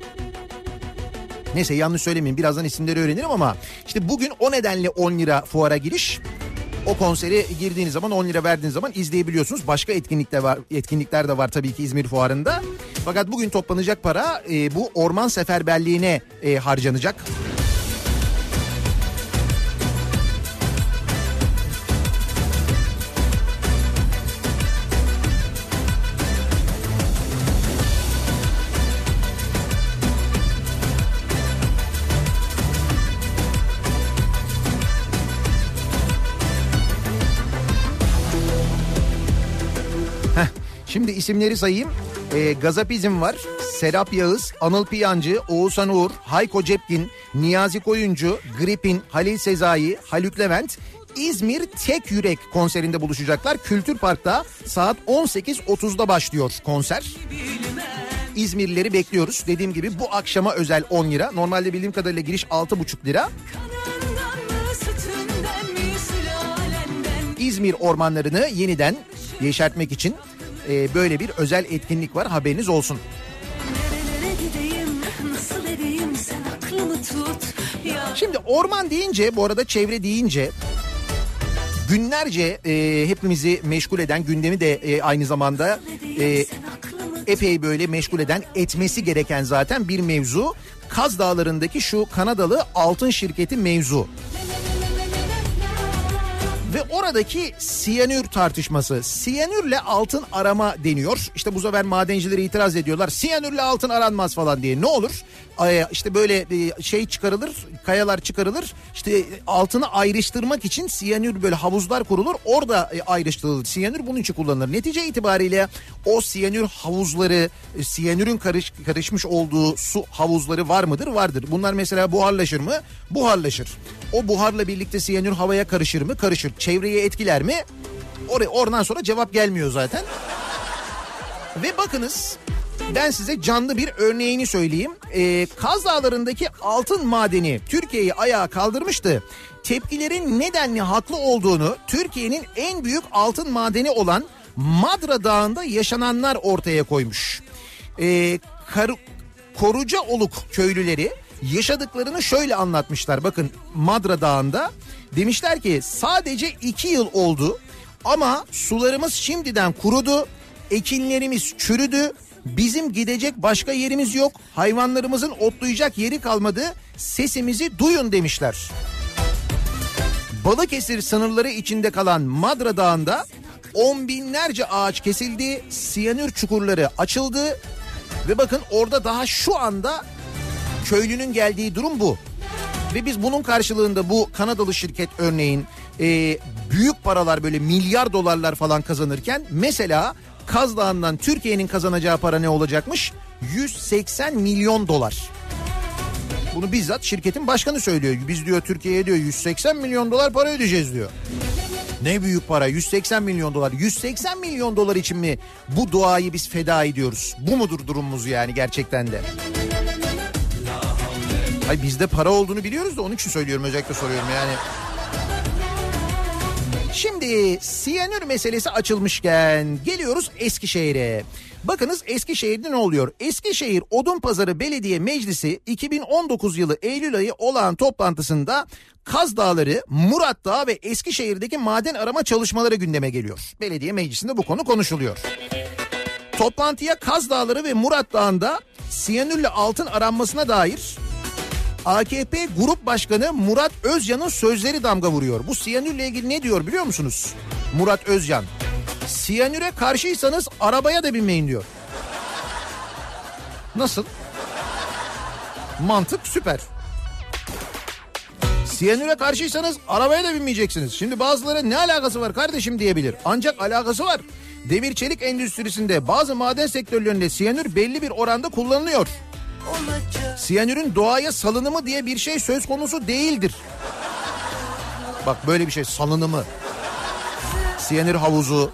Neyse yanlış söylemeyeyim birazdan isimleri öğrenirim ama işte bugün o nedenle 10 lira fuara giriş. O konsere girdiğiniz zaman 10 lira verdiğiniz zaman izleyebiliyorsunuz. Başka etkinlik de var, etkinlikler de var tabii ki İzmir Fuarı'nda. Fakat bugün toplanacak para e, bu orman seferberliğine e, harcanacak. Şimdi isimleri sayayım. E, Gazapizm var. Serap Yağız, Anıl Piyancı, Oğuzhan Uğur, Hayko Cepkin, Niyazi Koyuncu, Gripin, Halil Sezai, Haluk Levent, İzmir Tek Yürek konserinde buluşacaklar. Kültür Park'ta saat 18.30'da başlıyor konser. İzmirlileri bekliyoruz. Dediğim gibi bu akşama özel 10 lira. Normalde bildiğim kadarıyla giriş 6,5 lira. İzmir ormanlarını yeniden yeşertmek için e, böyle bir özel etkinlik var haberiniz olsun. Şimdi orman deyince bu arada çevre deyince günlerce e, hepimizi meşgul eden gündemi de e, aynı zamanda e, epey böyle meşgul eden etmesi gereken zaten bir mevzu. Kaz Dağları'ndaki şu Kanadalı altın şirketi mevzu. Ve oradaki siyanür tartışması. Siyanürle altın arama deniyor. İşte bu sefer madencileri itiraz ediyorlar. Siyanürle altın aranmaz falan diye. Ne olur? İşte böyle e, şey çıkarılır, kayalar çıkarılır. İşte altını ayrıştırmak için siyanür böyle havuzlar kurulur. Orada e, ayrıştırılır. Siyanür bunun için kullanılır. Netice itibariyle o siyanür havuzları, e, siyanürün karış, karışmış olduğu su havuzları var mıdır? Vardır. Bunlar mesela buharlaşır mı? Buharlaşır. O buharla birlikte siyanür havaya karışır mı? Karışır. Çevreye etkiler mi? Oraya, oradan sonra cevap gelmiyor zaten. Ve bakınız ben size canlı bir örneğini söyleyeyim. Ee, Kaz Dağları'ndaki altın madeni Türkiye'yi ayağa kaldırmıştı. Tepkilerin nedenli haklı olduğunu Türkiye'nin en büyük altın madeni olan Madra Dağı'nda yaşananlar ortaya koymuş. Ee, Kar- Korucaoluk köylüleri yaşadıklarını şöyle anlatmışlar. Bakın Madra Dağı'nda demişler ki sadece iki yıl oldu ama sularımız şimdiden kurudu, ekinlerimiz çürüdü, bizim gidecek başka yerimiz yok, hayvanlarımızın otlayacak yeri kalmadı, sesimizi duyun demişler. Balıkesir sınırları içinde kalan Madra Dağı'nda on binlerce ağaç kesildi, siyanür çukurları açıldı ve bakın orada daha şu anda köylünün geldiği durum bu. Ve biz bunun karşılığında bu Kanadalı şirket örneğin e, büyük paralar böyle milyar dolarlar falan kazanırken mesela Kaz Dağı'ndan Türkiye'nin kazanacağı para ne olacakmış? 180 milyon dolar. Bunu bizzat şirketin başkanı söylüyor. Biz diyor Türkiye'ye diyor 180 milyon dolar para ödeyeceğiz diyor. Ne büyük para 180 milyon dolar. 180 milyon dolar için mi bu doğayı biz feda ediyoruz? Bu mudur durumumuz yani gerçekten de? Ay bizde para olduğunu biliyoruz da onun için söylüyorum özellikle soruyorum yani. Şimdi siyanür meselesi açılmışken geliyoruz Eskişehir'e. Bakınız Eskişehir'de ne oluyor? Eskişehir Odunpazarı Belediye Meclisi 2019 yılı Eylül ayı olağan toplantısında Kaz Dağları, Murat Dağı ve Eskişehir'deki maden arama çalışmaları gündeme geliyor. Belediye meclisinde bu konu konuşuluyor. Toplantıya Kaz Dağları ve Murat Dağı'nda siyanürle altın aranmasına dair AKP Grup Başkanı Murat Özcan'ın sözleri damga vuruyor. Bu siyanürle ilgili ne diyor biliyor musunuz? Murat Özcan. Siyanüre karşıysanız arabaya da binmeyin diyor. Nasıl? Mantık süper. Siyanüre karşıysanız arabaya da binmeyeceksiniz. Şimdi bazıları ne alakası var kardeşim diyebilir. Ancak alakası var. Demir çelik endüstrisinde bazı maden sektörlerinde siyanür belli bir oranda kullanılıyor. Siyanürün doğaya salınımı diye bir şey söz konusu değildir. Bak böyle bir şey salınımı. Siyanür havuzu,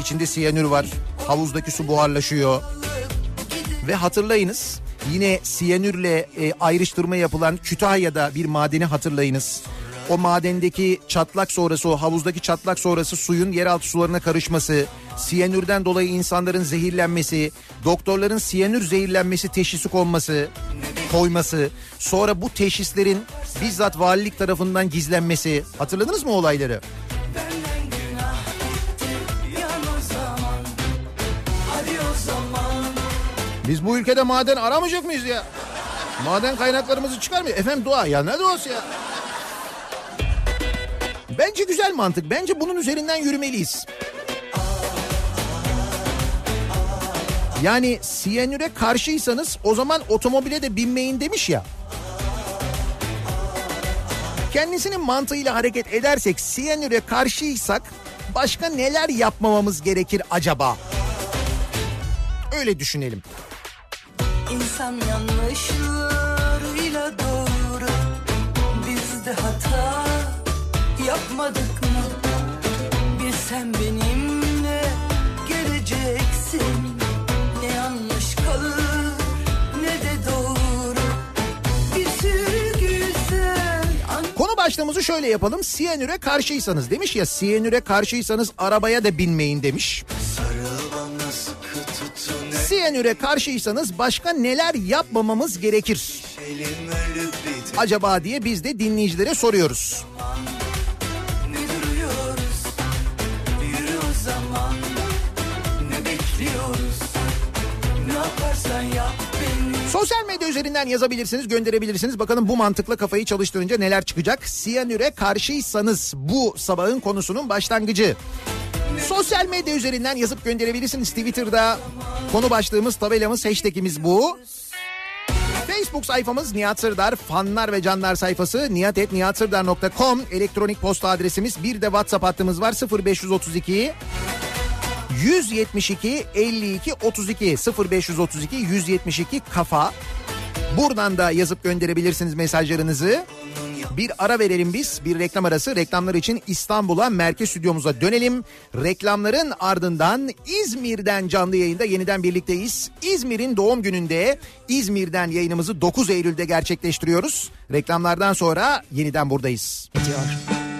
içinde siyanür var. Havuzdaki su buharlaşıyor. Ve hatırlayınız yine siyanürle e, ayrıştırma yapılan Kütahya'da bir madeni hatırlayınız. O madendeki çatlak sonrası o havuzdaki çatlak sonrası suyun yeraltı sularına karışması, siyanürden dolayı insanların zehirlenmesi, doktorların siyanür zehirlenmesi teşhisi konması, koyması, sonra bu teşhislerin bizzat valilik tarafından gizlenmesi. Hatırladınız mı olayları? Biz bu ülkede maden aramayacak mıyız ya? Maden kaynaklarımızı çıkarmıyor. Efendim doğa ya ne doğası ya? Bence güzel mantık. Bence bunun üzerinden yürümeliyiz. Yani siyanüre karşıysanız o zaman otomobile de binmeyin demiş ya. Kendisinin mantığıyla hareket edersek siyanüre karşıysak başka neler yapmamamız gerekir acaba? Öyle düşünelim. İnsan yanlışlarıyla sen benimle geleceksin Ne yanlış kalır ne de doğru Bir sürü güzel Konu başlığımızı şöyle yapalım. Siyanüre karşıysanız demiş ya siyanüre karşıysanız arabaya da binmeyin demiş. Siyanüre karşıysanız başka neler yapmamamız gerekir? Acaba diye biz de dinleyicilere soruyoruz. ne Sosyal medya üzerinden yazabilirsiniz, gönderebilirsiniz. Bakalım bu mantıkla kafayı çalıştırınca neler çıkacak? Siyanüre karşıysanız bu sabahın konusunun başlangıcı. Sosyal medya üzerinden yazıp gönderebilirsiniz. Twitter'da konu başlığımız, tabelamız, hashtagimiz bu. Facebook sayfamız Nihat Sırdar, fanlar ve canlar sayfası nihatetnihatsırdar.com elektronik posta adresimiz. Bir de WhatsApp hattımız var 0532 172 52 32 0532 172 kafa. Buradan da yazıp gönderebilirsiniz mesajlarınızı. Bir ara verelim biz. Bir reklam arası. Reklamlar için İstanbul'a merkez stüdyomuza dönelim. Reklamların ardından İzmir'den canlı yayında yeniden birlikteyiz. İzmir'in doğum gününde İzmir'den yayınımızı 9 Eylül'de gerçekleştiriyoruz. Reklamlardan sonra yeniden buradayız. 9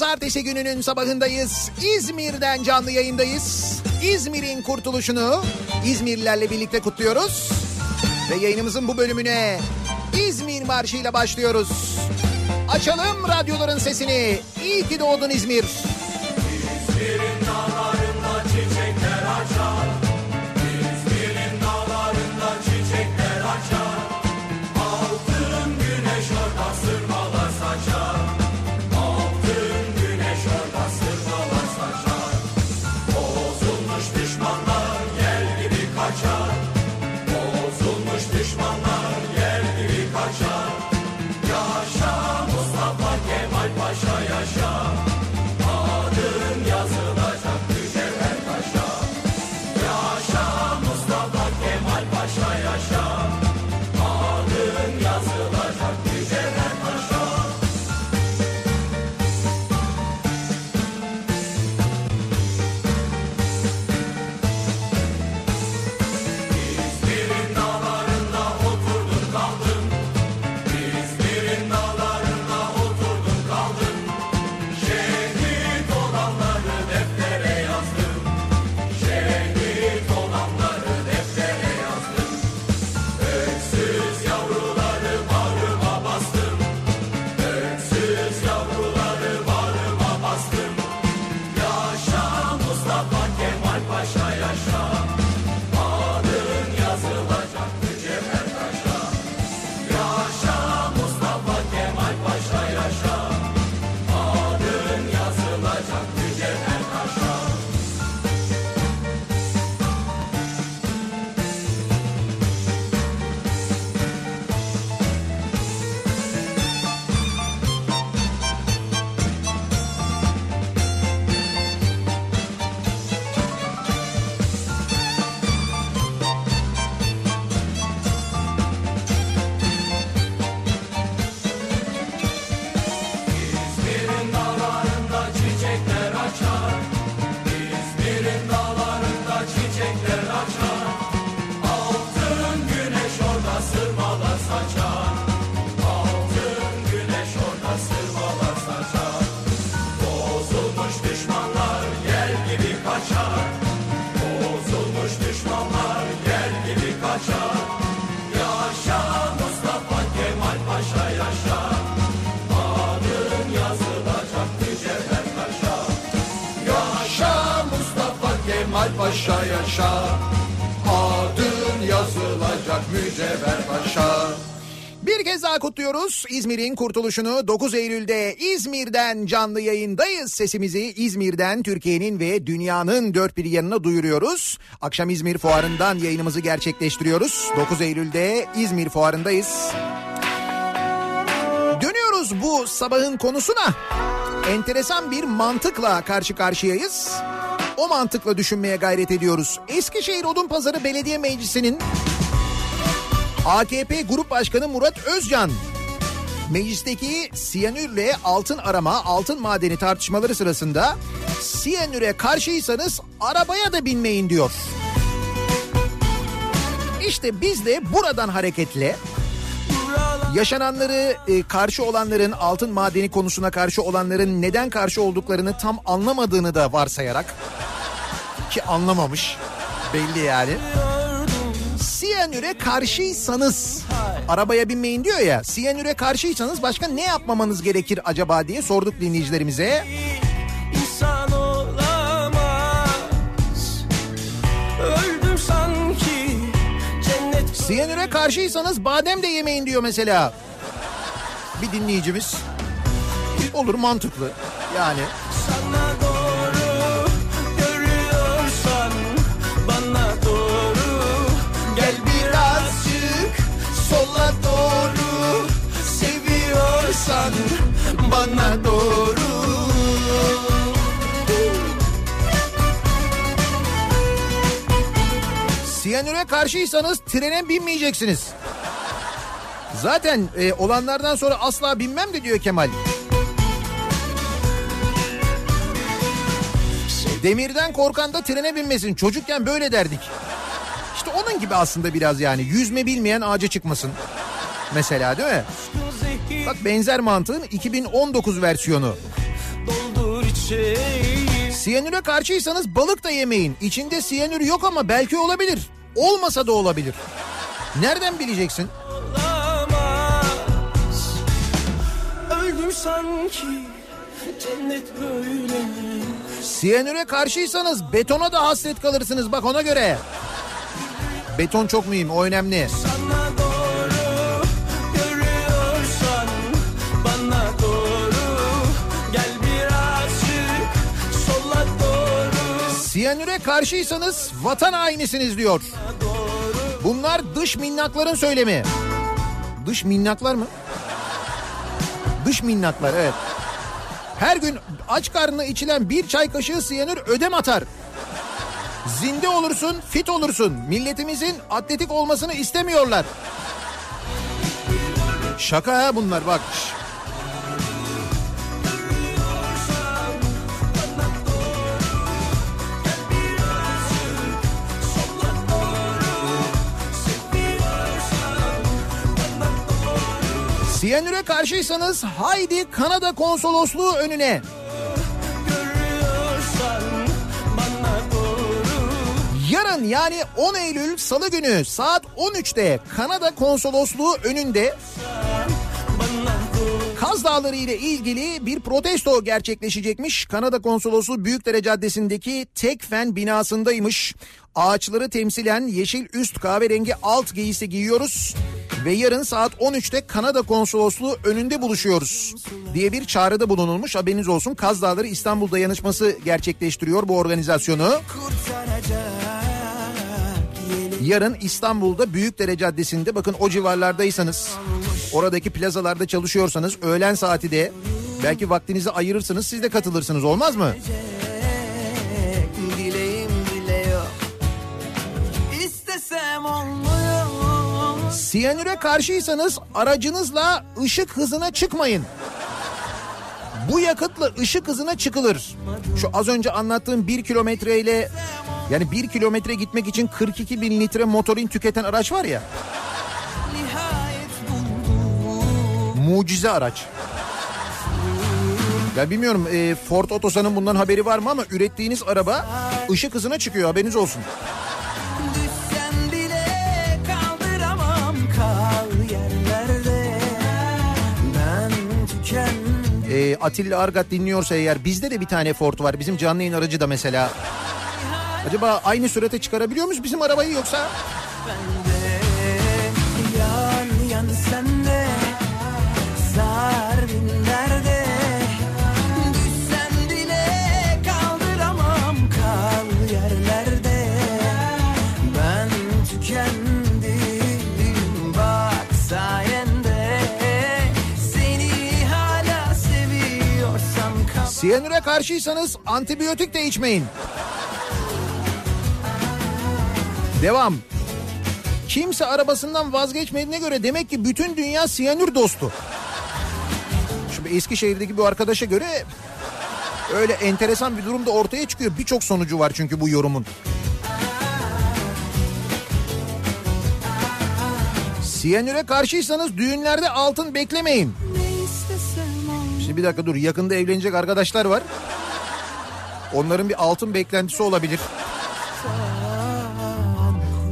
pazartesi gününün sabahındayız. İzmir'den canlı yayındayız. İzmir'in kurtuluşunu İzmirlilerle birlikte kutluyoruz. Ve yayınımızın bu bölümüne İzmir Marşı ile başlıyoruz. Açalım radyoların sesini. İyi ki doğdun İzmir. Kemal İzmir'in kurtuluşunu 9 Eylül'de İzmir'den canlı yayındayız. Sesimizi İzmir'den Türkiye'nin ve dünyanın dört bir yanına duyuruyoruz. Akşam İzmir Fuarı'ndan yayınımızı gerçekleştiriyoruz. 9 Eylül'de İzmir Fuarı'ndayız. Dönüyoruz bu sabahın konusuna. Enteresan bir mantıkla karşı karşıyayız. O mantıkla düşünmeye gayret ediyoruz. Eskişehir Odunpazarı Belediye Meclisi'nin AKP Grup Başkanı Murat Özcan meclisteki siyanürle altın arama, altın madeni tartışmaları sırasında siyanüre karşıysanız arabaya da binmeyin diyor. İşte biz de buradan hareketle yaşananları e, karşı olanların altın madeni konusuna karşı olanların neden karşı olduklarını tam anlamadığını da varsayarak ki anlamamış belli yani. Siyanüre karşıysanız arabaya binmeyin diyor ya. Siyanüre karşıysanız başka ne yapmamanız gerekir acaba diye sorduk dinleyicilerimize. İnsan olamaz Öldüm sanki cennet Siyanüre karşıysanız badem de yemeyin diyor mesela. Bir dinleyicimiz. Olur mantıklı yani. sana seviyorsan bana doğru. Siyanüre karşıysanız trene binmeyeceksiniz. Zaten e, olanlardan sonra asla binmem de diyor Kemal. Demirden korkan da trene binmesin. Çocukken böyle derdik. İşte onun gibi aslında biraz yani. Yüzme bilmeyen ağaca çıkmasın. Mesela değil mi? Bak benzer mantığın 2019 versiyonu. Siyanüre karşıysanız balık da yemeyin. İçinde siyanür yok ama belki olabilir. Olmasa da olabilir. Nereden bileceksin? olamaz Öldüm sanki cennet böyle Siyanüre karşıysanız betona da hasret kalırsınız bak ona göre. Beton çok mühim o önemli. Sana doğru Siyanüre karşıysanız vatan hainisiniz diyor. Bunlar dış minnakların söylemi. Dış minnaklar mı? Dış minnaklar evet. Her gün aç karnına içilen bir çay kaşığı siyanür ödem atar. Zinde olursun, fit olursun. Milletimizin atletik olmasını istemiyorlar. Şaka ha bunlar bak. Siyanüre karşıysanız haydi Kanada konsolosluğu önüne. Yarın yani 10 Eylül Salı günü saat 13'te Kanada konsolosluğu önünde Kaz Dağları ile ilgili bir protesto gerçekleşecekmiş. Kanada Konsolosluğu Büyükdere Caddesi'ndeki Tekfen binasındaymış. Ağaçları temsilen yeşil üst kahverengi alt giysi giyiyoruz. Ve yarın saat 13'te Kanada Konsolosluğu önünde buluşuyoruz diye bir çağrıda bulunulmuş. Haberiniz olsun Kaz Dağları İstanbul Dayanışması gerçekleştiriyor bu organizasyonu. Yarın İstanbul'da Büyükdere Caddesi'nde bakın o civarlardaysanız oradaki plazalarda çalışıyorsanız öğlen saati de belki vaktinizi ayırırsınız siz de katılırsınız olmaz mı? Siyanüre karşıysanız aracınızla ışık hızına çıkmayın. Bu yakıtla ışık hızına çıkılır. Şu az önce anlattığım bir kilometreyle yani bir kilometre gitmek için 42 bin litre motorin tüketen araç var ya. Mucize araç. Ben bilmiyorum e, Ford Otosan'ın bundan haberi var mı ama ürettiğiniz araba ışık hızına çıkıyor haberiniz olsun. E, Atilla Argat dinliyorsa eğer bizde de bir tane Ford var. Bizim canlı yayın aracı da mesela. Acaba aynı sürate çıkarabiliyor muyuz bizim arabayı yoksa? Ben Siyanüre karşıysanız antibiyotik de içmeyin. Devam. Kimse arabasından vazgeçmediğine göre demek ki bütün dünya siyanür dostu. Şimdi Eskişehir'deki bu arkadaşa göre öyle enteresan bir durum da ortaya çıkıyor. Birçok sonucu var çünkü bu yorumun. Siyanüre karşıysanız düğünlerde altın beklemeyin. Şimdi bir dakika dur yakında evlenecek arkadaşlar var. Onların bir altın beklentisi olabilir.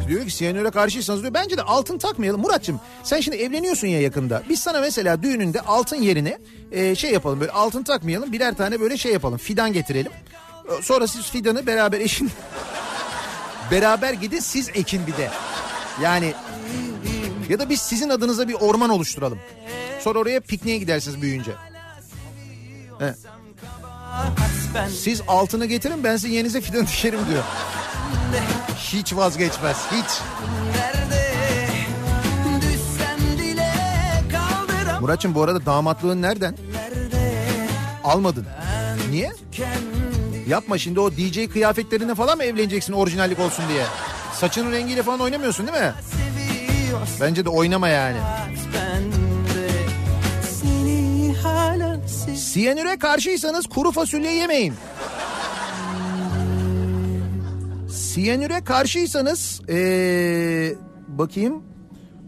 Diyor ki siyanüre karşıysanız diyor bence de altın takmayalım. Muratçım sen şimdi evleniyorsun ya yakında. Biz sana mesela düğününde altın yerine e, şey yapalım böyle altın takmayalım. Birer tane böyle şey yapalım fidan getirelim. E, Sonra siz fidanı beraber eşin <laughs> beraber gidin siz ekin bir de. Yani ya da biz sizin adınıza bir orman oluşturalım. Sonra oraya pikniğe gidersiniz büyüyünce. He. Siz altını getirin ben sizin yerinize fidan dikerim diyor. Hiç vazgeçmez hiç. Muratçım bu arada damatlığın nereden? Almadın. Niye? Yapma şimdi o DJ kıyafetlerine falan mı evleneceksin orijinallik olsun diye? Saçının rengiyle falan oynamıyorsun değil mi? Bence de oynama yani. Siyanüre karşıysanız kuru fasulye yemeyin. Siyanüre karşıysanız ee, bakayım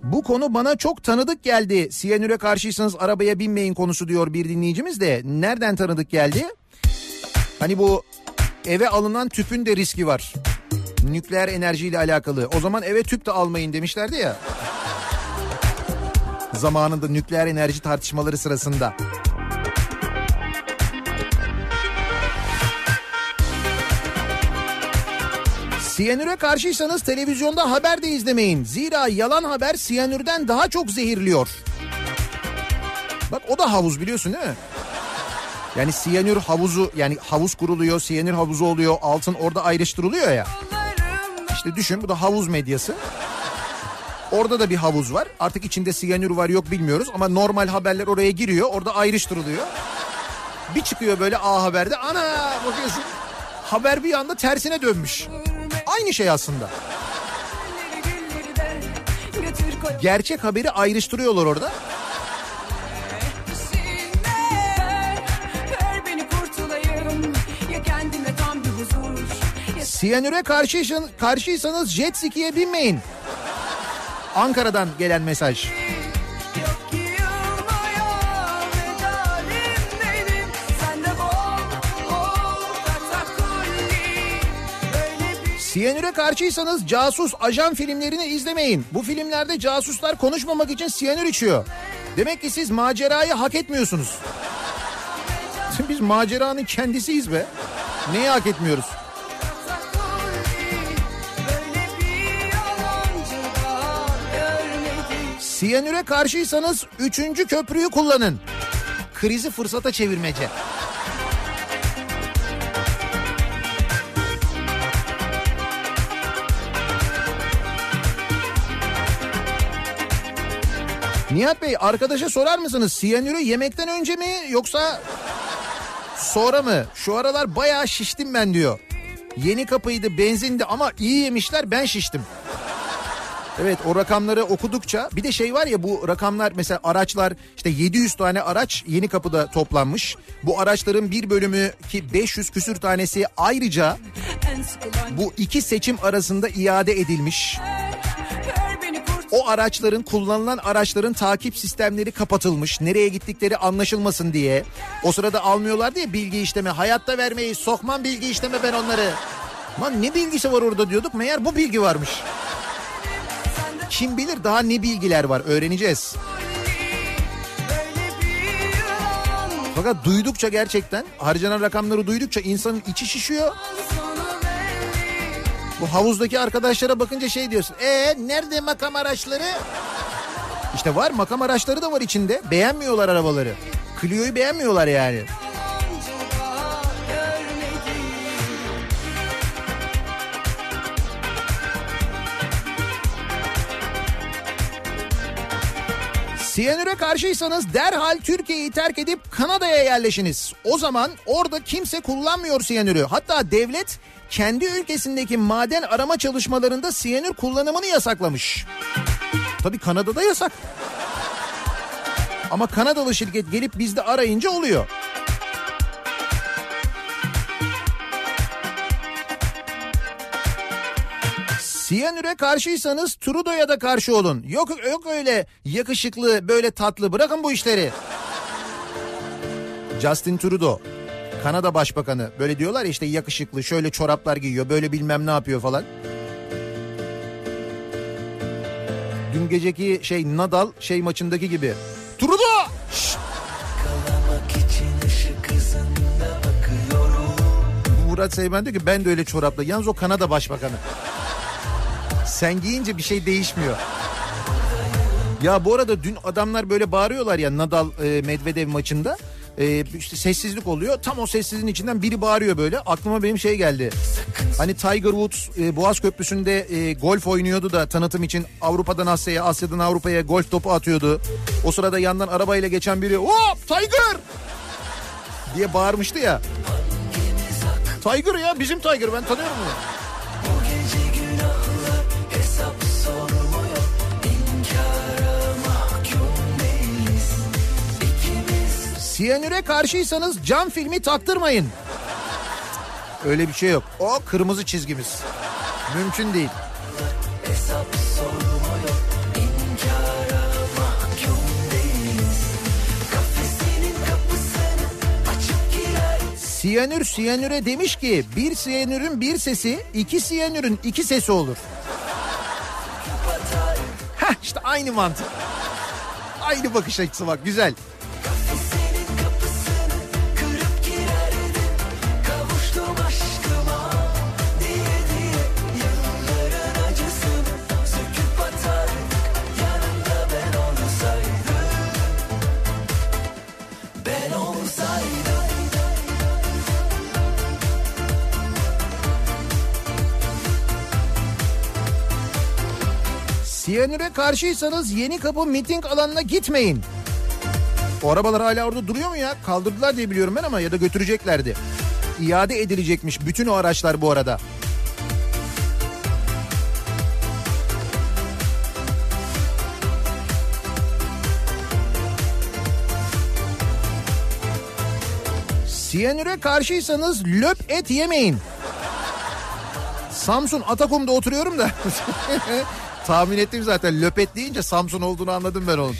bu konu bana çok tanıdık geldi. Siyanüre karşıysanız arabaya binmeyin konusu diyor bir dinleyicimiz de. Nereden tanıdık geldi? Hani bu eve alınan tüpün de riski var. Nükleer enerjiyle alakalı. O zaman eve tüp de almayın demişlerdi ya. Zamanında nükleer enerji tartışmaları sırasında. Siyanüre karşıysanız televizyonda haber de izlemeyin. Zira yalan haber siyanürden daha çok zehirliyor. Bak o da havuz biliyorsun değil mi? Yani siyanür havuzu yani havuz kuruluyor, siyanür havuzu oluyor, altın orada ayrıştırılıyor ya. İşte düşün bu da havuz medyası. Orada da bir havuz var. Artık içinde siyanür var yok bilmiyoruz ama normal haberler oraya giriyor. Orada ayrıştırılıyor. Bir çıkıyor böyle A Haber'de. Ana bakıyorsun. Haber bir anda tersine dönmüş. Aynı şey aslında. Gerçek haberi ayrıştırıyorlar orada. Siyanüre karşıysan, karşıysanız jet ski'ye binmeyin. Ankara'dan gelen mesaj. Siyanüre karşıysanız casus ajan filmlerini izlemeyin. Bu filmlerde casuslar konuşmamak için siyanür içiyor. Demek ki siz macerayı hak etmiyorsunuz. Biz maceranın kendisiyiz be. Neyi hak etmiyoruz? Siyanüre karşıysanız üçüncü köprüyü kullanın. Krizi fırsata çevirmece. Nihat Bey arkadaşa sorar mısınız siyanürü yemekten önce mi yoksa sonra mı? Şu aralar bayağı şiştim ben diyor. Yeni kapıydı benzindi ama iyi yemişler ben şiştim. Evet o rakamları okudukça bir de şey var ya bu rakamlar mesela araçlar işte 700 tane araç yeni kapıda toplanmış. Bu araçların bir bölümü ki 500 küsür tanesi ayrıca bu iki seçim arasında iade edilmiş. O araçların kullanılan araçların takip sistemleri kapatılmış. Nereye gittikleri anlaşılmasın diye. O sırada almıyorlar diye bilgi işleme. Hayatta vermeyi sokmam bilgi işleme ben onları. Lan ne bilgisi var orada diyorduk. Meğer bu bilgi varmış. Kim bilir daha ne bilgiler var öğreneceğiz. Fakat duydukça gerçekten harcanan rakamları duydukça insanın içi şişiyor. Bu havuzdaki arkadaşlara bakınca şey diyorsun. E nerede makam araçları? İşte var makam araçları da var içinde. Beğenmiyorlar arabaları. Clio'yu beğenmiyorlar yani. Siyanüre karşıysanız derhal Türkiye'yi terk edip Kanada'ya yerleşiniz. O zaman orada kimse kullanmıyor siyanürü. Hatta devlet kendi ülkesindeki maden arama çalışmalarında siyanür kullanımını yasaklamış. Tabii Kanada'da yasak. Ama Kanadalı şirket gelip bizde arayınca oluyor. Siyanüre karşıysanız Trudeau'ya da karşı olun. Yok yok öyle yakışıklı böyle tatlı bırakın bu işleri. Justin Trudeau Kanada Başbakanı böyle diyorlar ya işte yakışıklı şöyle çoraplar giyiyor böyle bilmem ne yapıyor falan. Dün geceki şey Nadal şey maçındaki gibi. Trudeau! Murat Seymen diyor ki ben de öyle çorapla. Yalnız o Kanada Başbakanı. Sen giyince bir şey değişmiyor. Ya bu arada dün adamlar böyle bağırıyorlar ya Nadal e, Medvedev maçında. E, işte sessizlik oluyor. Tam o sessizliğin içinden biri bağırıyor böyle. Aklıma benim şey geldi. Hani Tiger Woods e, Boğaz Köprüsü'nde e, golf oynuyordu da tanıtım için Avrupa'dan Asya'ya, Asya'dan Avrupa'ya golf topu atıyordu. O sırada yandan arabayla geçen biri hop Tiger diye bağırmıştı ya. Tiger ya bizim Tiger ben tanıyorum bunu. Siyanüre karşıysanız cam filmi taktırmayın. Öyle bir şey yok. O kırmızı çizgimiz. Mümkün değil. Siyanür siyanüre demiş ki bir siyanürün bir sesi iki siyanürün iki sesi olur. Heh işte aynı mantık. Aynı bakış açısı bak güzel. Siyanüre karşıysanız yeni kapı miting alanına gitmeyin. O arabalar hala orada duruyor mu ya? Kaldırdılar diye biliyorum ben ama ya da götüreceklerdi. İade edilecekmiş bütün o araçlar bu arada. Siyanüre karşıysanız löp et yemeyin. Samsun Atakum'da oturuyorum da. <laughs> Tahmin ettim zaten löpet deyince Samsun olduğunu anladım ben onun.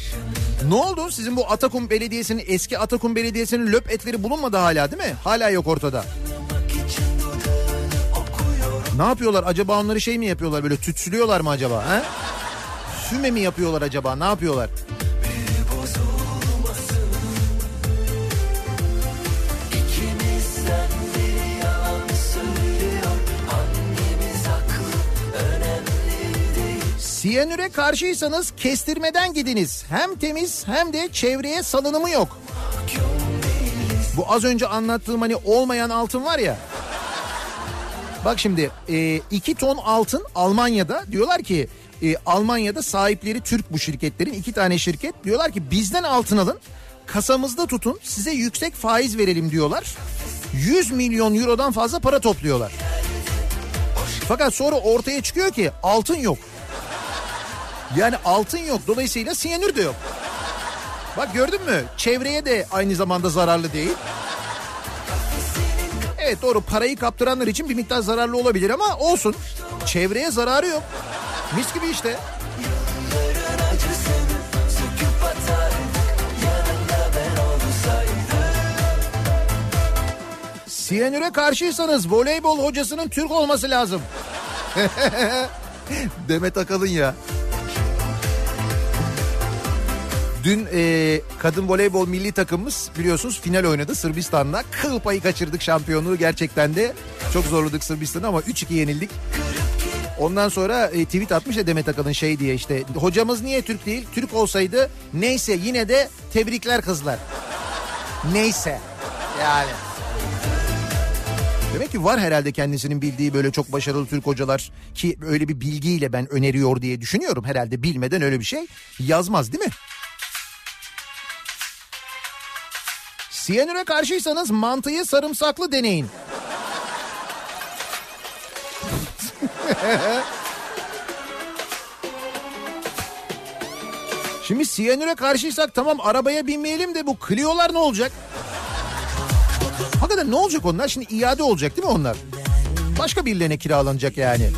Ne oldu? Sizin bu Atakum Belediyesi'nin eski Atakum Belediyesi'nin löp etleri bulunmadı hala değil mi? Hala yok ortada. Ne yapıyorlar? Acaba onları şey mi yapıyorlar böyle tütsülüyorlar mı acaba? He? Füme mi yapıyorlar acaba? Ne yapıyorlar? Siyanüre karşıysanız kestirmeden gidiniz. Hem temiz hem de çevreye salınımı yok. Bu az önce anlattığım hani olmayan altın var ya. Bak şimdi 2 ton altın Almanya'da diyorlar ki e, Almanya'da sahipleri Türk bu şirketlerin iki tane şirket diyorlar ki bizden altın alın kasamızda tutun size yüksek faiz verelim diyorlar. 100 milyon eurodan fazla para topluyorlar. Fakat sonra ortaya çıkıyor ki altın yok. Yani altın yok dolayısıyla siyanür de yok. Bak gördün mü? Çevreye de aynı zamanda zararlı değil. Evet doğru parayı kaptıranlar için bir miktar zararlı olabilir ama olsun. Çevreye zararı yok. Mis gibi işte. Siyanüre karşıysanız voleybol hocasının Türk olması lazım. <laughs> Demet Akalın ya. Dün e, kadın voleybol milli takımımız biliyorsunuz final oynadı Sırbistan'da. Kıl payı kaçırdık şampiyonluğu gerçekten de. Çok zorladık Sırbistan'ı ama 3-2 yenildik. Ondan sonra e, tweet atmış ya Demet Akalın şey diye işte hocamız niye Türk değil? Türk olsaydı neyse yine de tebrikler kızlar. Neyse yani. Demek ki var herhalde kendisinin bildiği böyle çok başarılı Türk hocalar ki öyle bir bilgiyle ben öneriyor diye düşünüyorum. Herhalde bilmeden öyle bir şey yazmaz değil mi? Siyanüre karşıysanız mantıyı sarımsaklı deneyin. <laughs> Şimdi siyanüre karşıysak tamam arabaya binmeyelim de bu Clio'lar ne olacak? Hakikaten ne olacak onlar? Şimdi iade olacak değil mi onlar? Başka birilerine kiralanacak yani.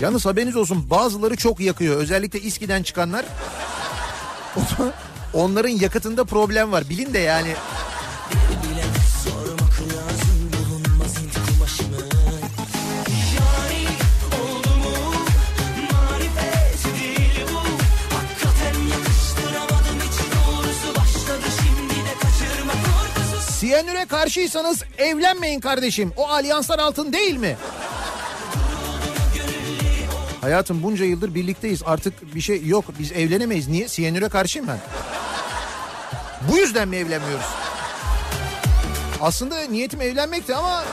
Yalnız haberiniz olsun bazıları çok yakıyor. Özellikle İSKİ'den çıkanlar. <laughs> Onların yakıtında problem var. Bilin de yani. Siyanüre karşıysanız evlenmeyin kardeşim. O alyanslar altın değil mi? Hayatım bunca yıldır birlikteyiz. Artık bir şey yok. Biz evlenemeyiz. Niye? Siyanüre karşıyım ben. Bu yüzden mi evlenmiyoruz? Aslında niyetim evlenmekti ama...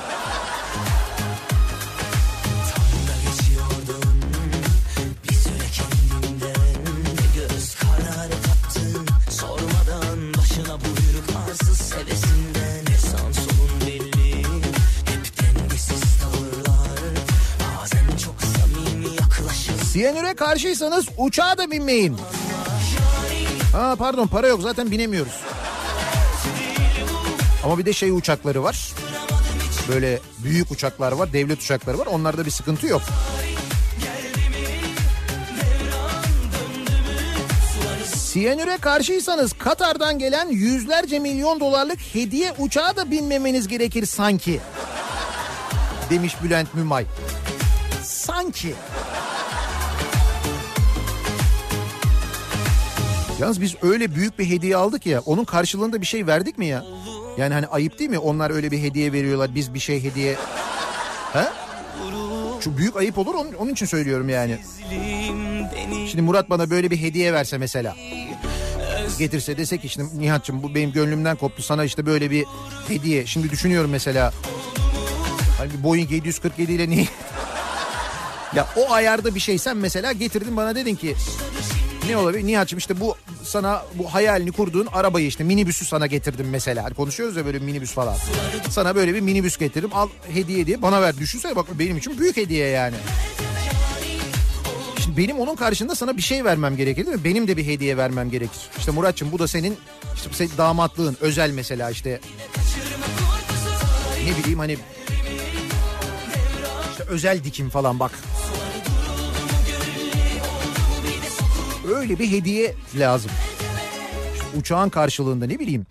Siyanüre karşıysanız uçağa da binmeyin. Ha pardon para yok zaten binemiyoruz. Ama bir de şey uçakları var. Böyle büyük uçaklar var, devlet uçakları var. Onlarda bir sıkıntı yok. Siyanüre karşıysanız Katar'dan gelen yüzlerce milyon dolarlık hediye uçağa da binmemeniz gerekir sanki. Demiş Bülent Mümay. Sanki. Yalnız biz öyle büyük bir hediye aldık ya onun karşılığında bir şey verdik mi ya? Yani hani ayıp değil mi? Onlar öyle bir hediye veriyorlar biz bir şey hediye... Ha? Şu büyük ayıp olur onun, onun için söylüyorum yani. Şimdi Murat bana böyle bir hediye verse mesela. Getirse desek işte Nihat'cığım bu benim gönlümden koptu sana işte böyle bir hediye. Şimdi düşünüyorum mesela. Hani Boeing 747 ile niye... <laughs> ya o ayarda bir şey sen mesela getirdin bana dedin ki ne olabilir? Nihat'cığım işte bu sana bu hayalini kurduğun arabayı işte minibüsü sana getirdim mesela. Hani konuşuyoruz ya böyle minibüs falan. Sana böyle bir minibüs getirdim al hediye diye bana ver. Düşünsene bak benim için büyük hediye yani. Şimdi benim onun karşında sana bir şey vermem gerekir değil mi? Benim de bir hediye vermem gerekir. İşte Muratçım bu da senin işte senin damatlığın özel mesela işte. Ne bileyim hani işte özel dikim falan bak. Öyle bir hediye lazım. İşte uçağın karşılığında ne bileyim.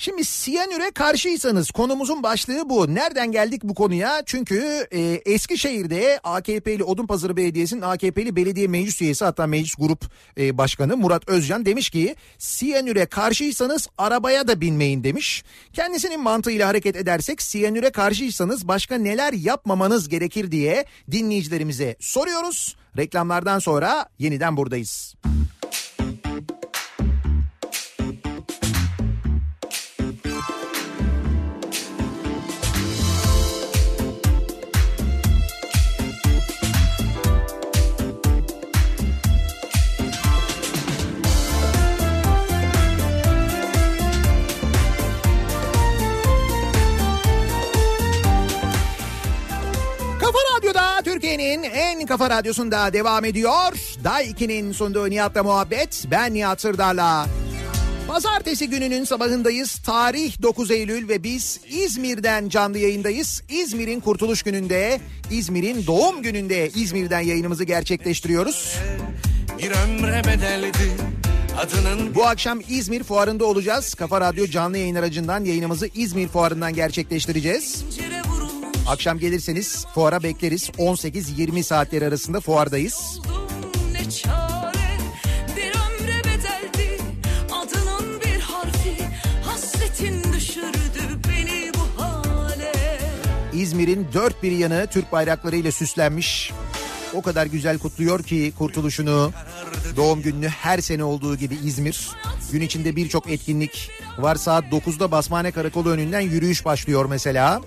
Şimdi siyanüre karşıysanız konumuzun başlığı bu. Nereden geldik bu konuya? Çünkü e, Eskişehir'de AKP'li Odunpazarı Belediyesi'nin AKP'li belediye meclis üyesi hatta meclis grup e, başkanı Murat Özcan demiş ki siyanüre karşıysanız arabaya da binmeyin demiş. Kendisinin mantığıyla hareket edersek siyanüre karşıysanız başka neler yapmamanız gerekir diye dinleyicilerimize soruyoruz. Reklamlardan sonra yeniden buradayız. Türkiye'nin en kafa radyosunda devam ediyor. Day 2'nin sunduğu Nihat'la muhabbet. Ben Nihat Sırdar'la. Pazartesi gününün sabahındayız. Tarih 9 Eylül ve biz İzmir'den canlı yayındayız. İzmir'in kurtuluş gününde, İzmir'in doğum gününde İzmir'den yayınımızı gerçekleştiriyoruz. Bir ömre bedeldi adının Bu akşam İzmir fuarında olacağız. Kafa Radyo canlı yayın aracından yayınımızı İzmir fuarından gerçekleştireceğiz. vurulmuş Akşam gelirseniz fuara bekleriz. 18-20 saatleri arasında fuardayız. İzmir'in dört bir yanı Türk bayraklarıyla süslenmiş. O kadar güzel kutluyor ki kurtuluşunu, doğum gününü her sene olduğu gibi İzmir. Gün içinde birçok etkinlik, var. Saat 9'da Basmane Karakolu önünden yürüyüş başlıyor mesela.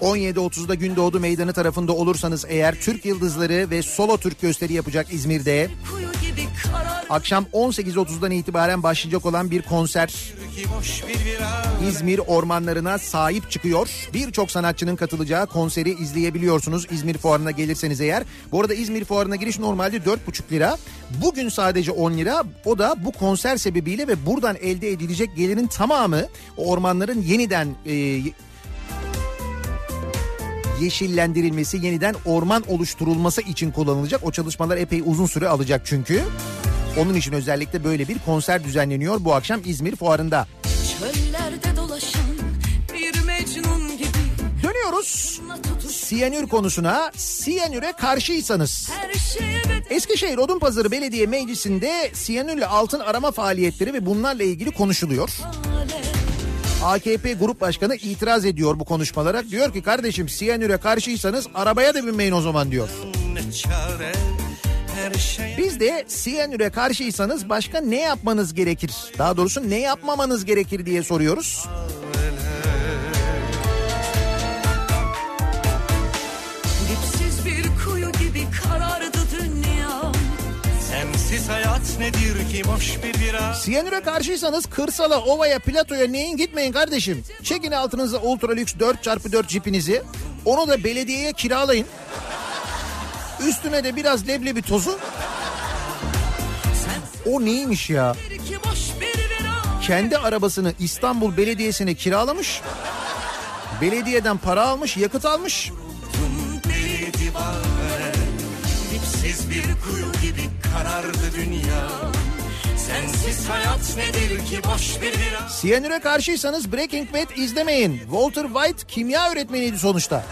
17.30'da Gündoğdu Meydanı tarafında olursanız eğer Türk Yıldızları ve Solo Türk gösteri yapacak İzmir'de. Kuyu gibi karar Akşam 18.30'dan itibaren başlayacak olan bir konser İzmir ormanlarına sahip çıkıyor. Birçok sanatçının katılacağı konseri izleyebiliyorsunuz İzmir Fuarı'na gelirseniz eğer. Bu arada İzmir Fuarı'na giriş normalde 4,5 lira. Bugün sadece 10 lira. O da bu konser sebebiyle ve buradan elde edilecek gelirin tamamı ormanların yeniden e, yeşillendirilmesi, yeniden orman oluşturulması için kullanılacak. O çalışmalar epey uzun süre alacak çünkü. Onun için özellikle böyle bir konser düzenleniyor bu akşam İzmir Fuarı'nda. çöllerde dolaşan bir mecnun gibi Dönüyoruz siyanür konusuna. Siyanüre karşıysanız Eskişehir Odunpazarı Belediye Meclisi'nde siyanürle altın arama faaliyetleri ve bunlarla ilgili konuşuluyor. AKP Grup Başkanı itiraz ediyor bu konuşmalara. Diyor ki kardeşim siyanüre karşıysanız arabaya da binmeyin o zaman diyor. Biz de siyanüre karşıysanız başka ne yapmanız gerekir? Daha doğrusu ne yapmamanız gerekir diye soruyoruz. dipsiz bir kuyu gibi karardı dünya Sensiz hayat nedir ki boş bir bira Siyanüre karşıysanız kırsala, ovaya, platoya neyin gitmeyin kardeşim. Çekin altınıza ultra lüks 4x4 cipinizi. Onu da belediyeye kiralayın. Üstüne de biraz leblebi tozu. O neymiş ya? Kendi arabasını İstanbul Belediyesi'ne kiralamış. Belediyeden para almış, yakıt almış. Dipsiz bir kuyu gibi karardı dünya Sensiz hayat nedir ki boş bir bira Siyanüre karşıysanız Breaking Bad izlemeyin. Walter White kimya öğretmeniydi sonuçta.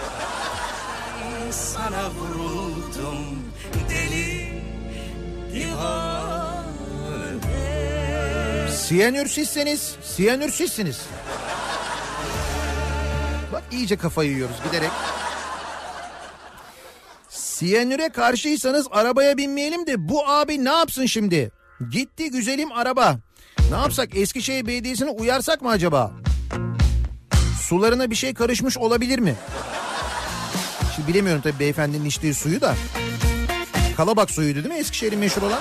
Sana divane Siyanürsizseniz, siyanürsizsiniz. Bak iyice kafayı yiyoruz giderek. Siyanüre karşıysanız arabaya binmeyelim de bu abi ne yapsın şimdi? Gitti güzelim araba. Ne yapsak Eskişehir Belediyesi'ne uyarsak mı acaba? Sularına bir şey karışmış olabilir mi? Şimdi bilemiyorum tabii beyefendinin içtiği suyu da. Kalabak suyuydu değil mi Eskişehir'in meşhur olan?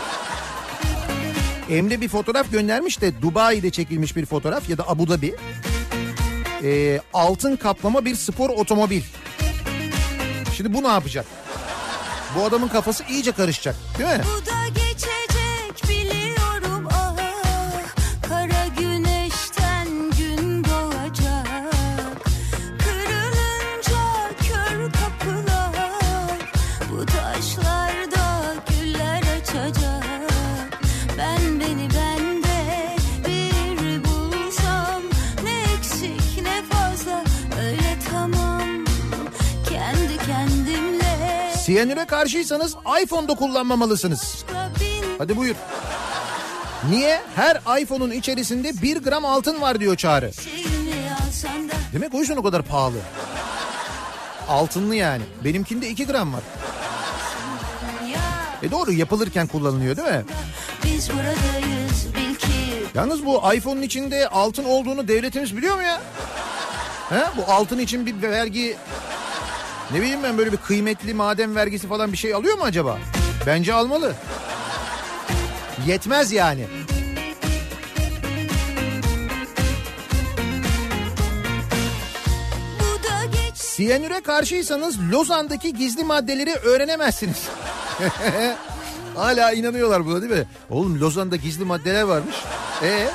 Emre bir fotoğraf göndermiş de Dubai'de çekilmiş bir fotoğraf ya da Abu Dhabi. Ee, altın kaplama bir spor otomobil. Şimdi bu ne yapacak? Bu adamın kafası iyice karışacak değil mi? Siyanüre karşıysanız iPhone'da kullanmamalısınız. Hadi buyur. Niye? Her iPhone'un içerisinde 1 gram altın var diyor Çağrı. Demek o yüzden o kadar pahalı. Altınlı yani. Benimkinde 2 gram var. E doğru yapılırken kullanılıyor değil mi? Biz buradayız bil ki Yalnız bu iPhone'un içinde altın olduğunu devletimiz biliyor mu ya? He? Bu altın için bir vergi ne bileyim ben böyle bir kıymetli maden vergisi falan bir şey alıyor mu acaba? Bence almalı. Yetmez yani. Siyanüre karşıysanız Lozan'daki gizli maddeleri öğrenemezsiniz. <laughs> Hala inanıyorlar buna değil mi? Oğlum Lozan'da gizli maddeler varmış. E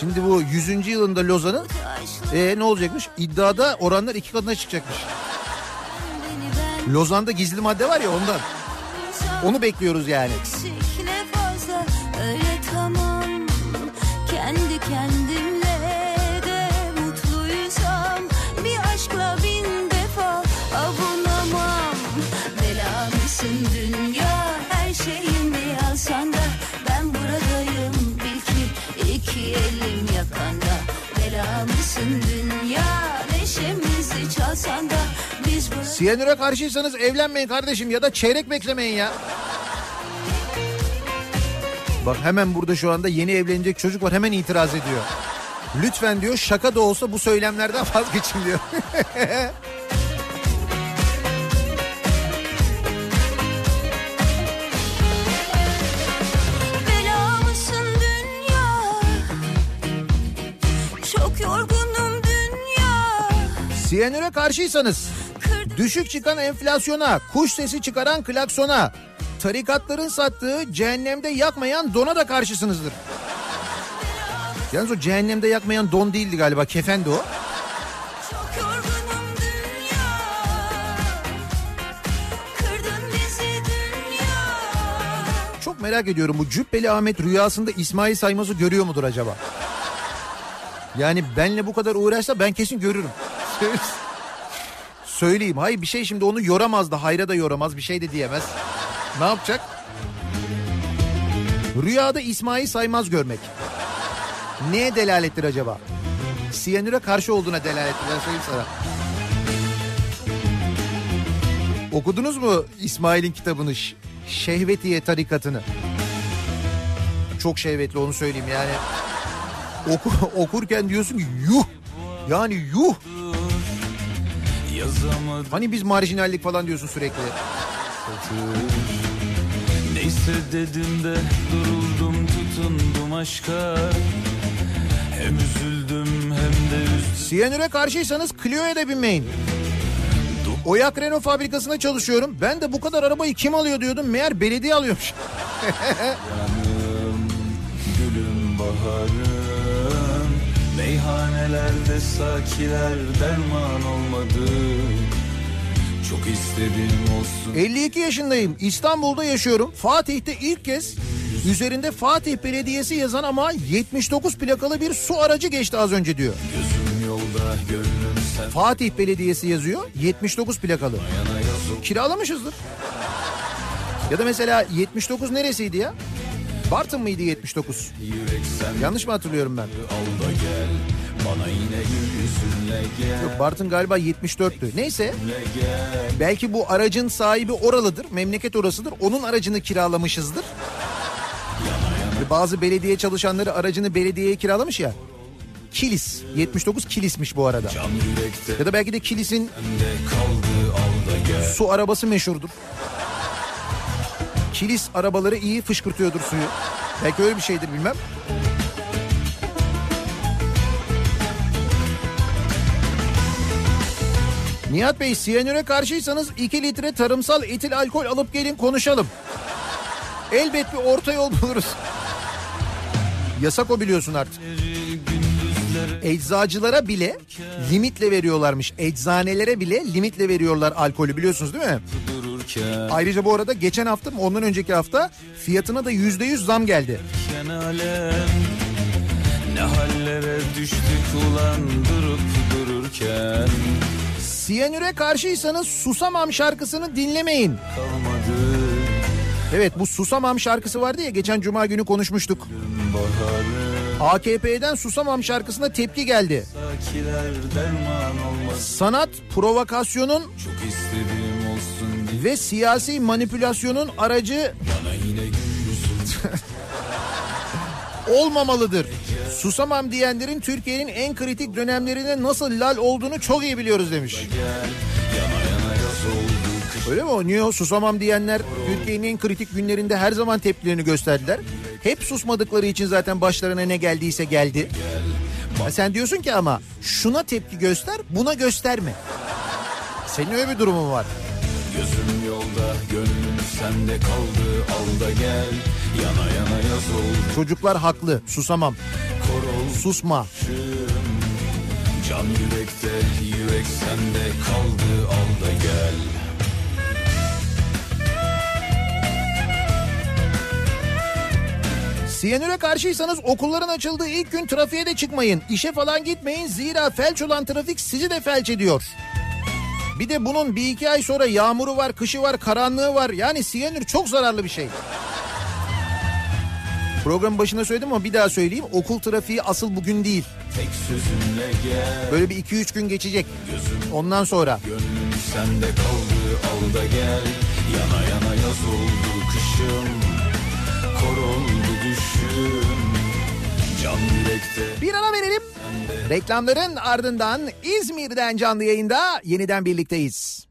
şimdi bu 100. yılında Lozan'ın e ne olacakmış? İddiada oranlar iki katına çıkacakmış. Lozan'da gizli madde var ya ondan. Onu bekliyoruz yani. Siyanüre karşıysanız evlenmeyin kardeşim ya da çeyrek beklemeyin ya. Bak hemen burada şu anda yeni evlenecek çocuk var hemen itiraz ediyor. Lütfen diyor şaka da olsa bu söylemlerden vazgeçin diyor. <laughs> Siyanüre karşıysanız düşük çıkan enflasyona, kuş sesi çıkaran klaksona, tarikatların sattığı cehennemde yakmayan dona da karşısınızdır. Yalnız o cehennemde yakmayan don değildi galiba kefendi o. Çok merak ediyorum bu Cübbeli Ahmet rüyasında İsmail Saymaz'ı görüyor mudur acaba? Yani benle bu kadar uğraşsa ben kesin görürüm. <laughs> Söyleyeyim. Hayır bir şey şimdi onu yoramaz da hayra da yoramaz bir şey de diyemez. Ne yapacak? Rüyada İsmail Saymaz görmek. Neye delalettir acaba? Siyanüre karşı olduğuna delalettir ben söyleyeyim sana. Okudunuz mu İsmail'in kitabını Şehvetiye tarikatını? Çok şehvetli onu söyleyeyim yani. Oku, <laughs> okurken diyorsun ki yuh. Yani yuh. Hani biz marjinallik falan diyorsun sürekli. Neyse dedim de duruldum tutundum aşka Hem üzüldüm hem de üzdüm Siyanüre karşıysanız Clio'ya da binmeyin. Oyak Renault fabrikasında çalışıyorum. Ben de bu kadar arabayı kim alıyor diyordum. Meğer belediye alıyormuş. <laughs> Yanım, gülüm baharım Meyhanelerde sakiler derman olmadı Çok istedim olsun 52 yaşındayım. İstanbul'da yaşıyorum. Fatih'te ilk kez üzerinde Fatih Belediyesi yazan ama 79 plakalı bir su aracı geçti az önce diyor. Gözüm yolda gönlüm sen Fatih Belediyesi yazıyor 79 plakalı. Kiralamışızdır. Ya da mesela 79 neresiydi ya? Bartın mıydı 79? Yürek sen Yanlış mı hatırlıyorum ben? al gel Bana yine yüzünle gel Yok Bartın galiba 74'tü. Neyse belki bu aracın sahibi oralıdır. Memleket orasıdır. Onun aracını kiralamışızdır. Ve Bazı belediye çalışanları aracını belediyeye kiralamış ya. Kilis. 79 Kilis'miş bu arada. Ya da belki de Kilis'in su arabası meşhurdur. Kilis arabaları iyi fışkırtıyordur suyu. Belki öyle bir şeydir bilmem. Nihat Bey siyanüre karşıysanız 2 litre tarımsal etil alkol alıp gelin konuşalım. Elbet bir orta yol buluruz. Yasak o biliyorsun artık. Eczacılara bile limitle veriyorlarmış. Eczanelere bile limitle veriyorlar alkolü biliyorsunuz değil mi? Ayrıca bu arada geçen hafta mı ondan önceki hafta fiyatına da yüzde yüz zam geldi. Ne hallere düştük ulan durup dururken Siyanüre karşıysanız Susamam şarkısını dinlemeyin. Kalmadı Evet bu Susamam şarkısı vardı ya geçen cuma günü konuşmuştuk. AKP'den Susamam şarkısına tepki geldi. Sanat provokasyonun ve siyasi manipülasyonun aracı <laughs> olmamalıdır. Susamam diyenlerin Türkiye'nin en kritik dönemlerinde nasıl lal olduğunu çok iyi biliyoruz demiş. Öyle mi? Niye susamam diyenler Türkiye'nin en kritik günlerinde her zaman tepkilerini gösterdiler. Hep susmadıkları için zaten başlarına ne geldiyse geldi. Ya sen diyorsun ki ama şuna tepki göster buna gösterme. Senin öyle bir durumun var. Gözüm yolda gönlüm sende kaldı al da gel Yana yana yaz oldu Çocuklar haklı susamam. kor Susma. Can yürekte yürek sende kaldı al da gel Siyanüre karşıysanız okulların açıldığı ilk gün trafiğe de çıkmayın. İşe falan gitmeyin zira felç olan trafik sizi de felç ediyor. Bir de bunun bir iki ay sonra yağmuru var, kışı var, karanlığı var. Yani siyanür çok zararlı bir şey. Programın başında söyledim ama bir daha söyleyeyim. Okul trafiği asıl bugün değil. Böyle bir iki üç gün geçecek. Ondan sonra. Gönlüm sende kaldı al da gel Yana yana yaz oldu kışım Kor oldu düşüm Bir ara verelim. Reklamların ardından İzmir'den canlı yayında yeniden birlikteyiz.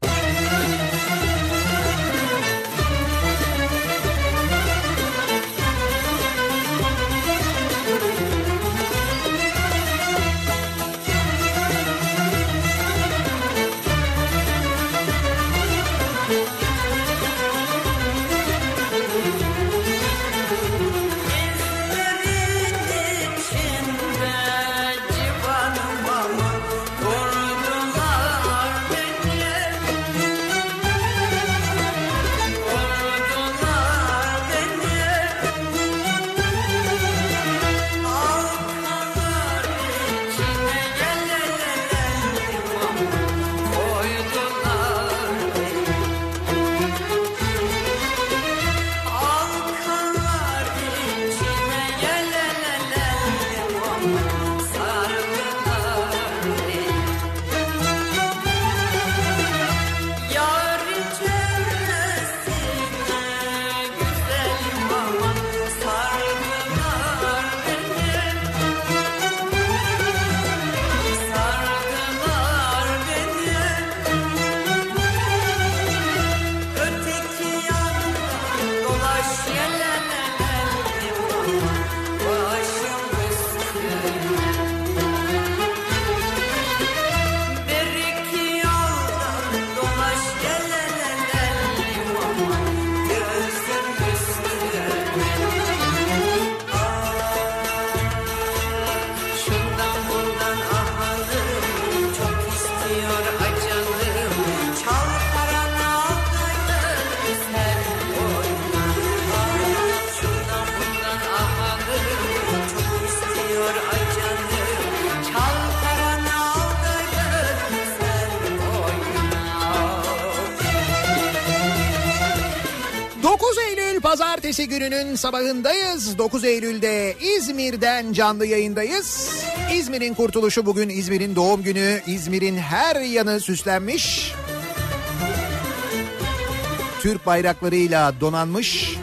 Gününün sabahındayız. 9 Eylül'de İzmir'den canlı yayındayız. İzmir'in kurtuluşu bugün İzmir'in doğum günü. İzmir'in her yanı süslenmiş. Türk bayraklarıyla donanmış.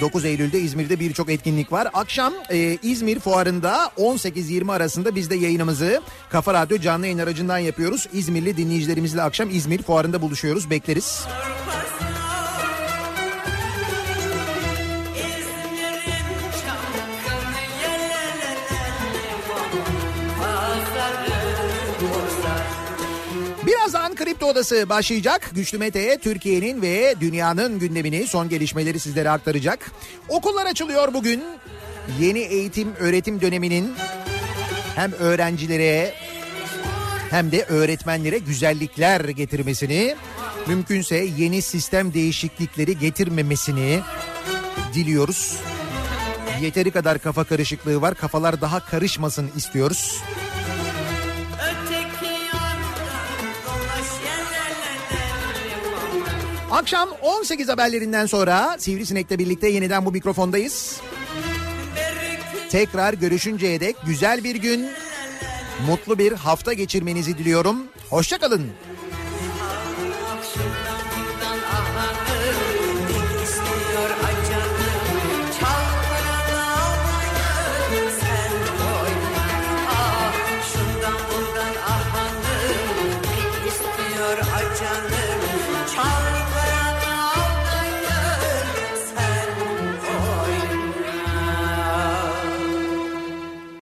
9 Eylül'de İzmir'de birçok etkinlik var. Akşam e, İzmir Fuarı'nda 18-20 arasında biz de yayınımızı Kafa Radyo canlı yayın aracından yapıyoruz. İzmirli dinleyicilerimizle akşam İzmir Fuarı'nda buluşuyoruz. Bekleriz. Birazdan Kripto Odası başlayacak. Güçlü Mete Türkiye'nin ve dünyanın gündemini, son gelişmeleri sizlere aktaracak. Okullar açılıyor bugün. Yeni eğitim öğretim döneminin hem öğrencilere hem de öğretmenlere güzellikler getirmesini, mümkünse yeni sistem değişiklikleri getirmemesini diliyoruz. Yeteri kadar kafa karışıklığı var. Kafalar daha karışmasın istiyoruz. Akşam 18 haberlerinden sonra Sivrisinek'le birlikte yeniden bu mikrofondayız. Tekrar görüşünceye dek güzel bir gün, mutlu bir hafta geçirmenizi diliyorum. Hoşçakalın.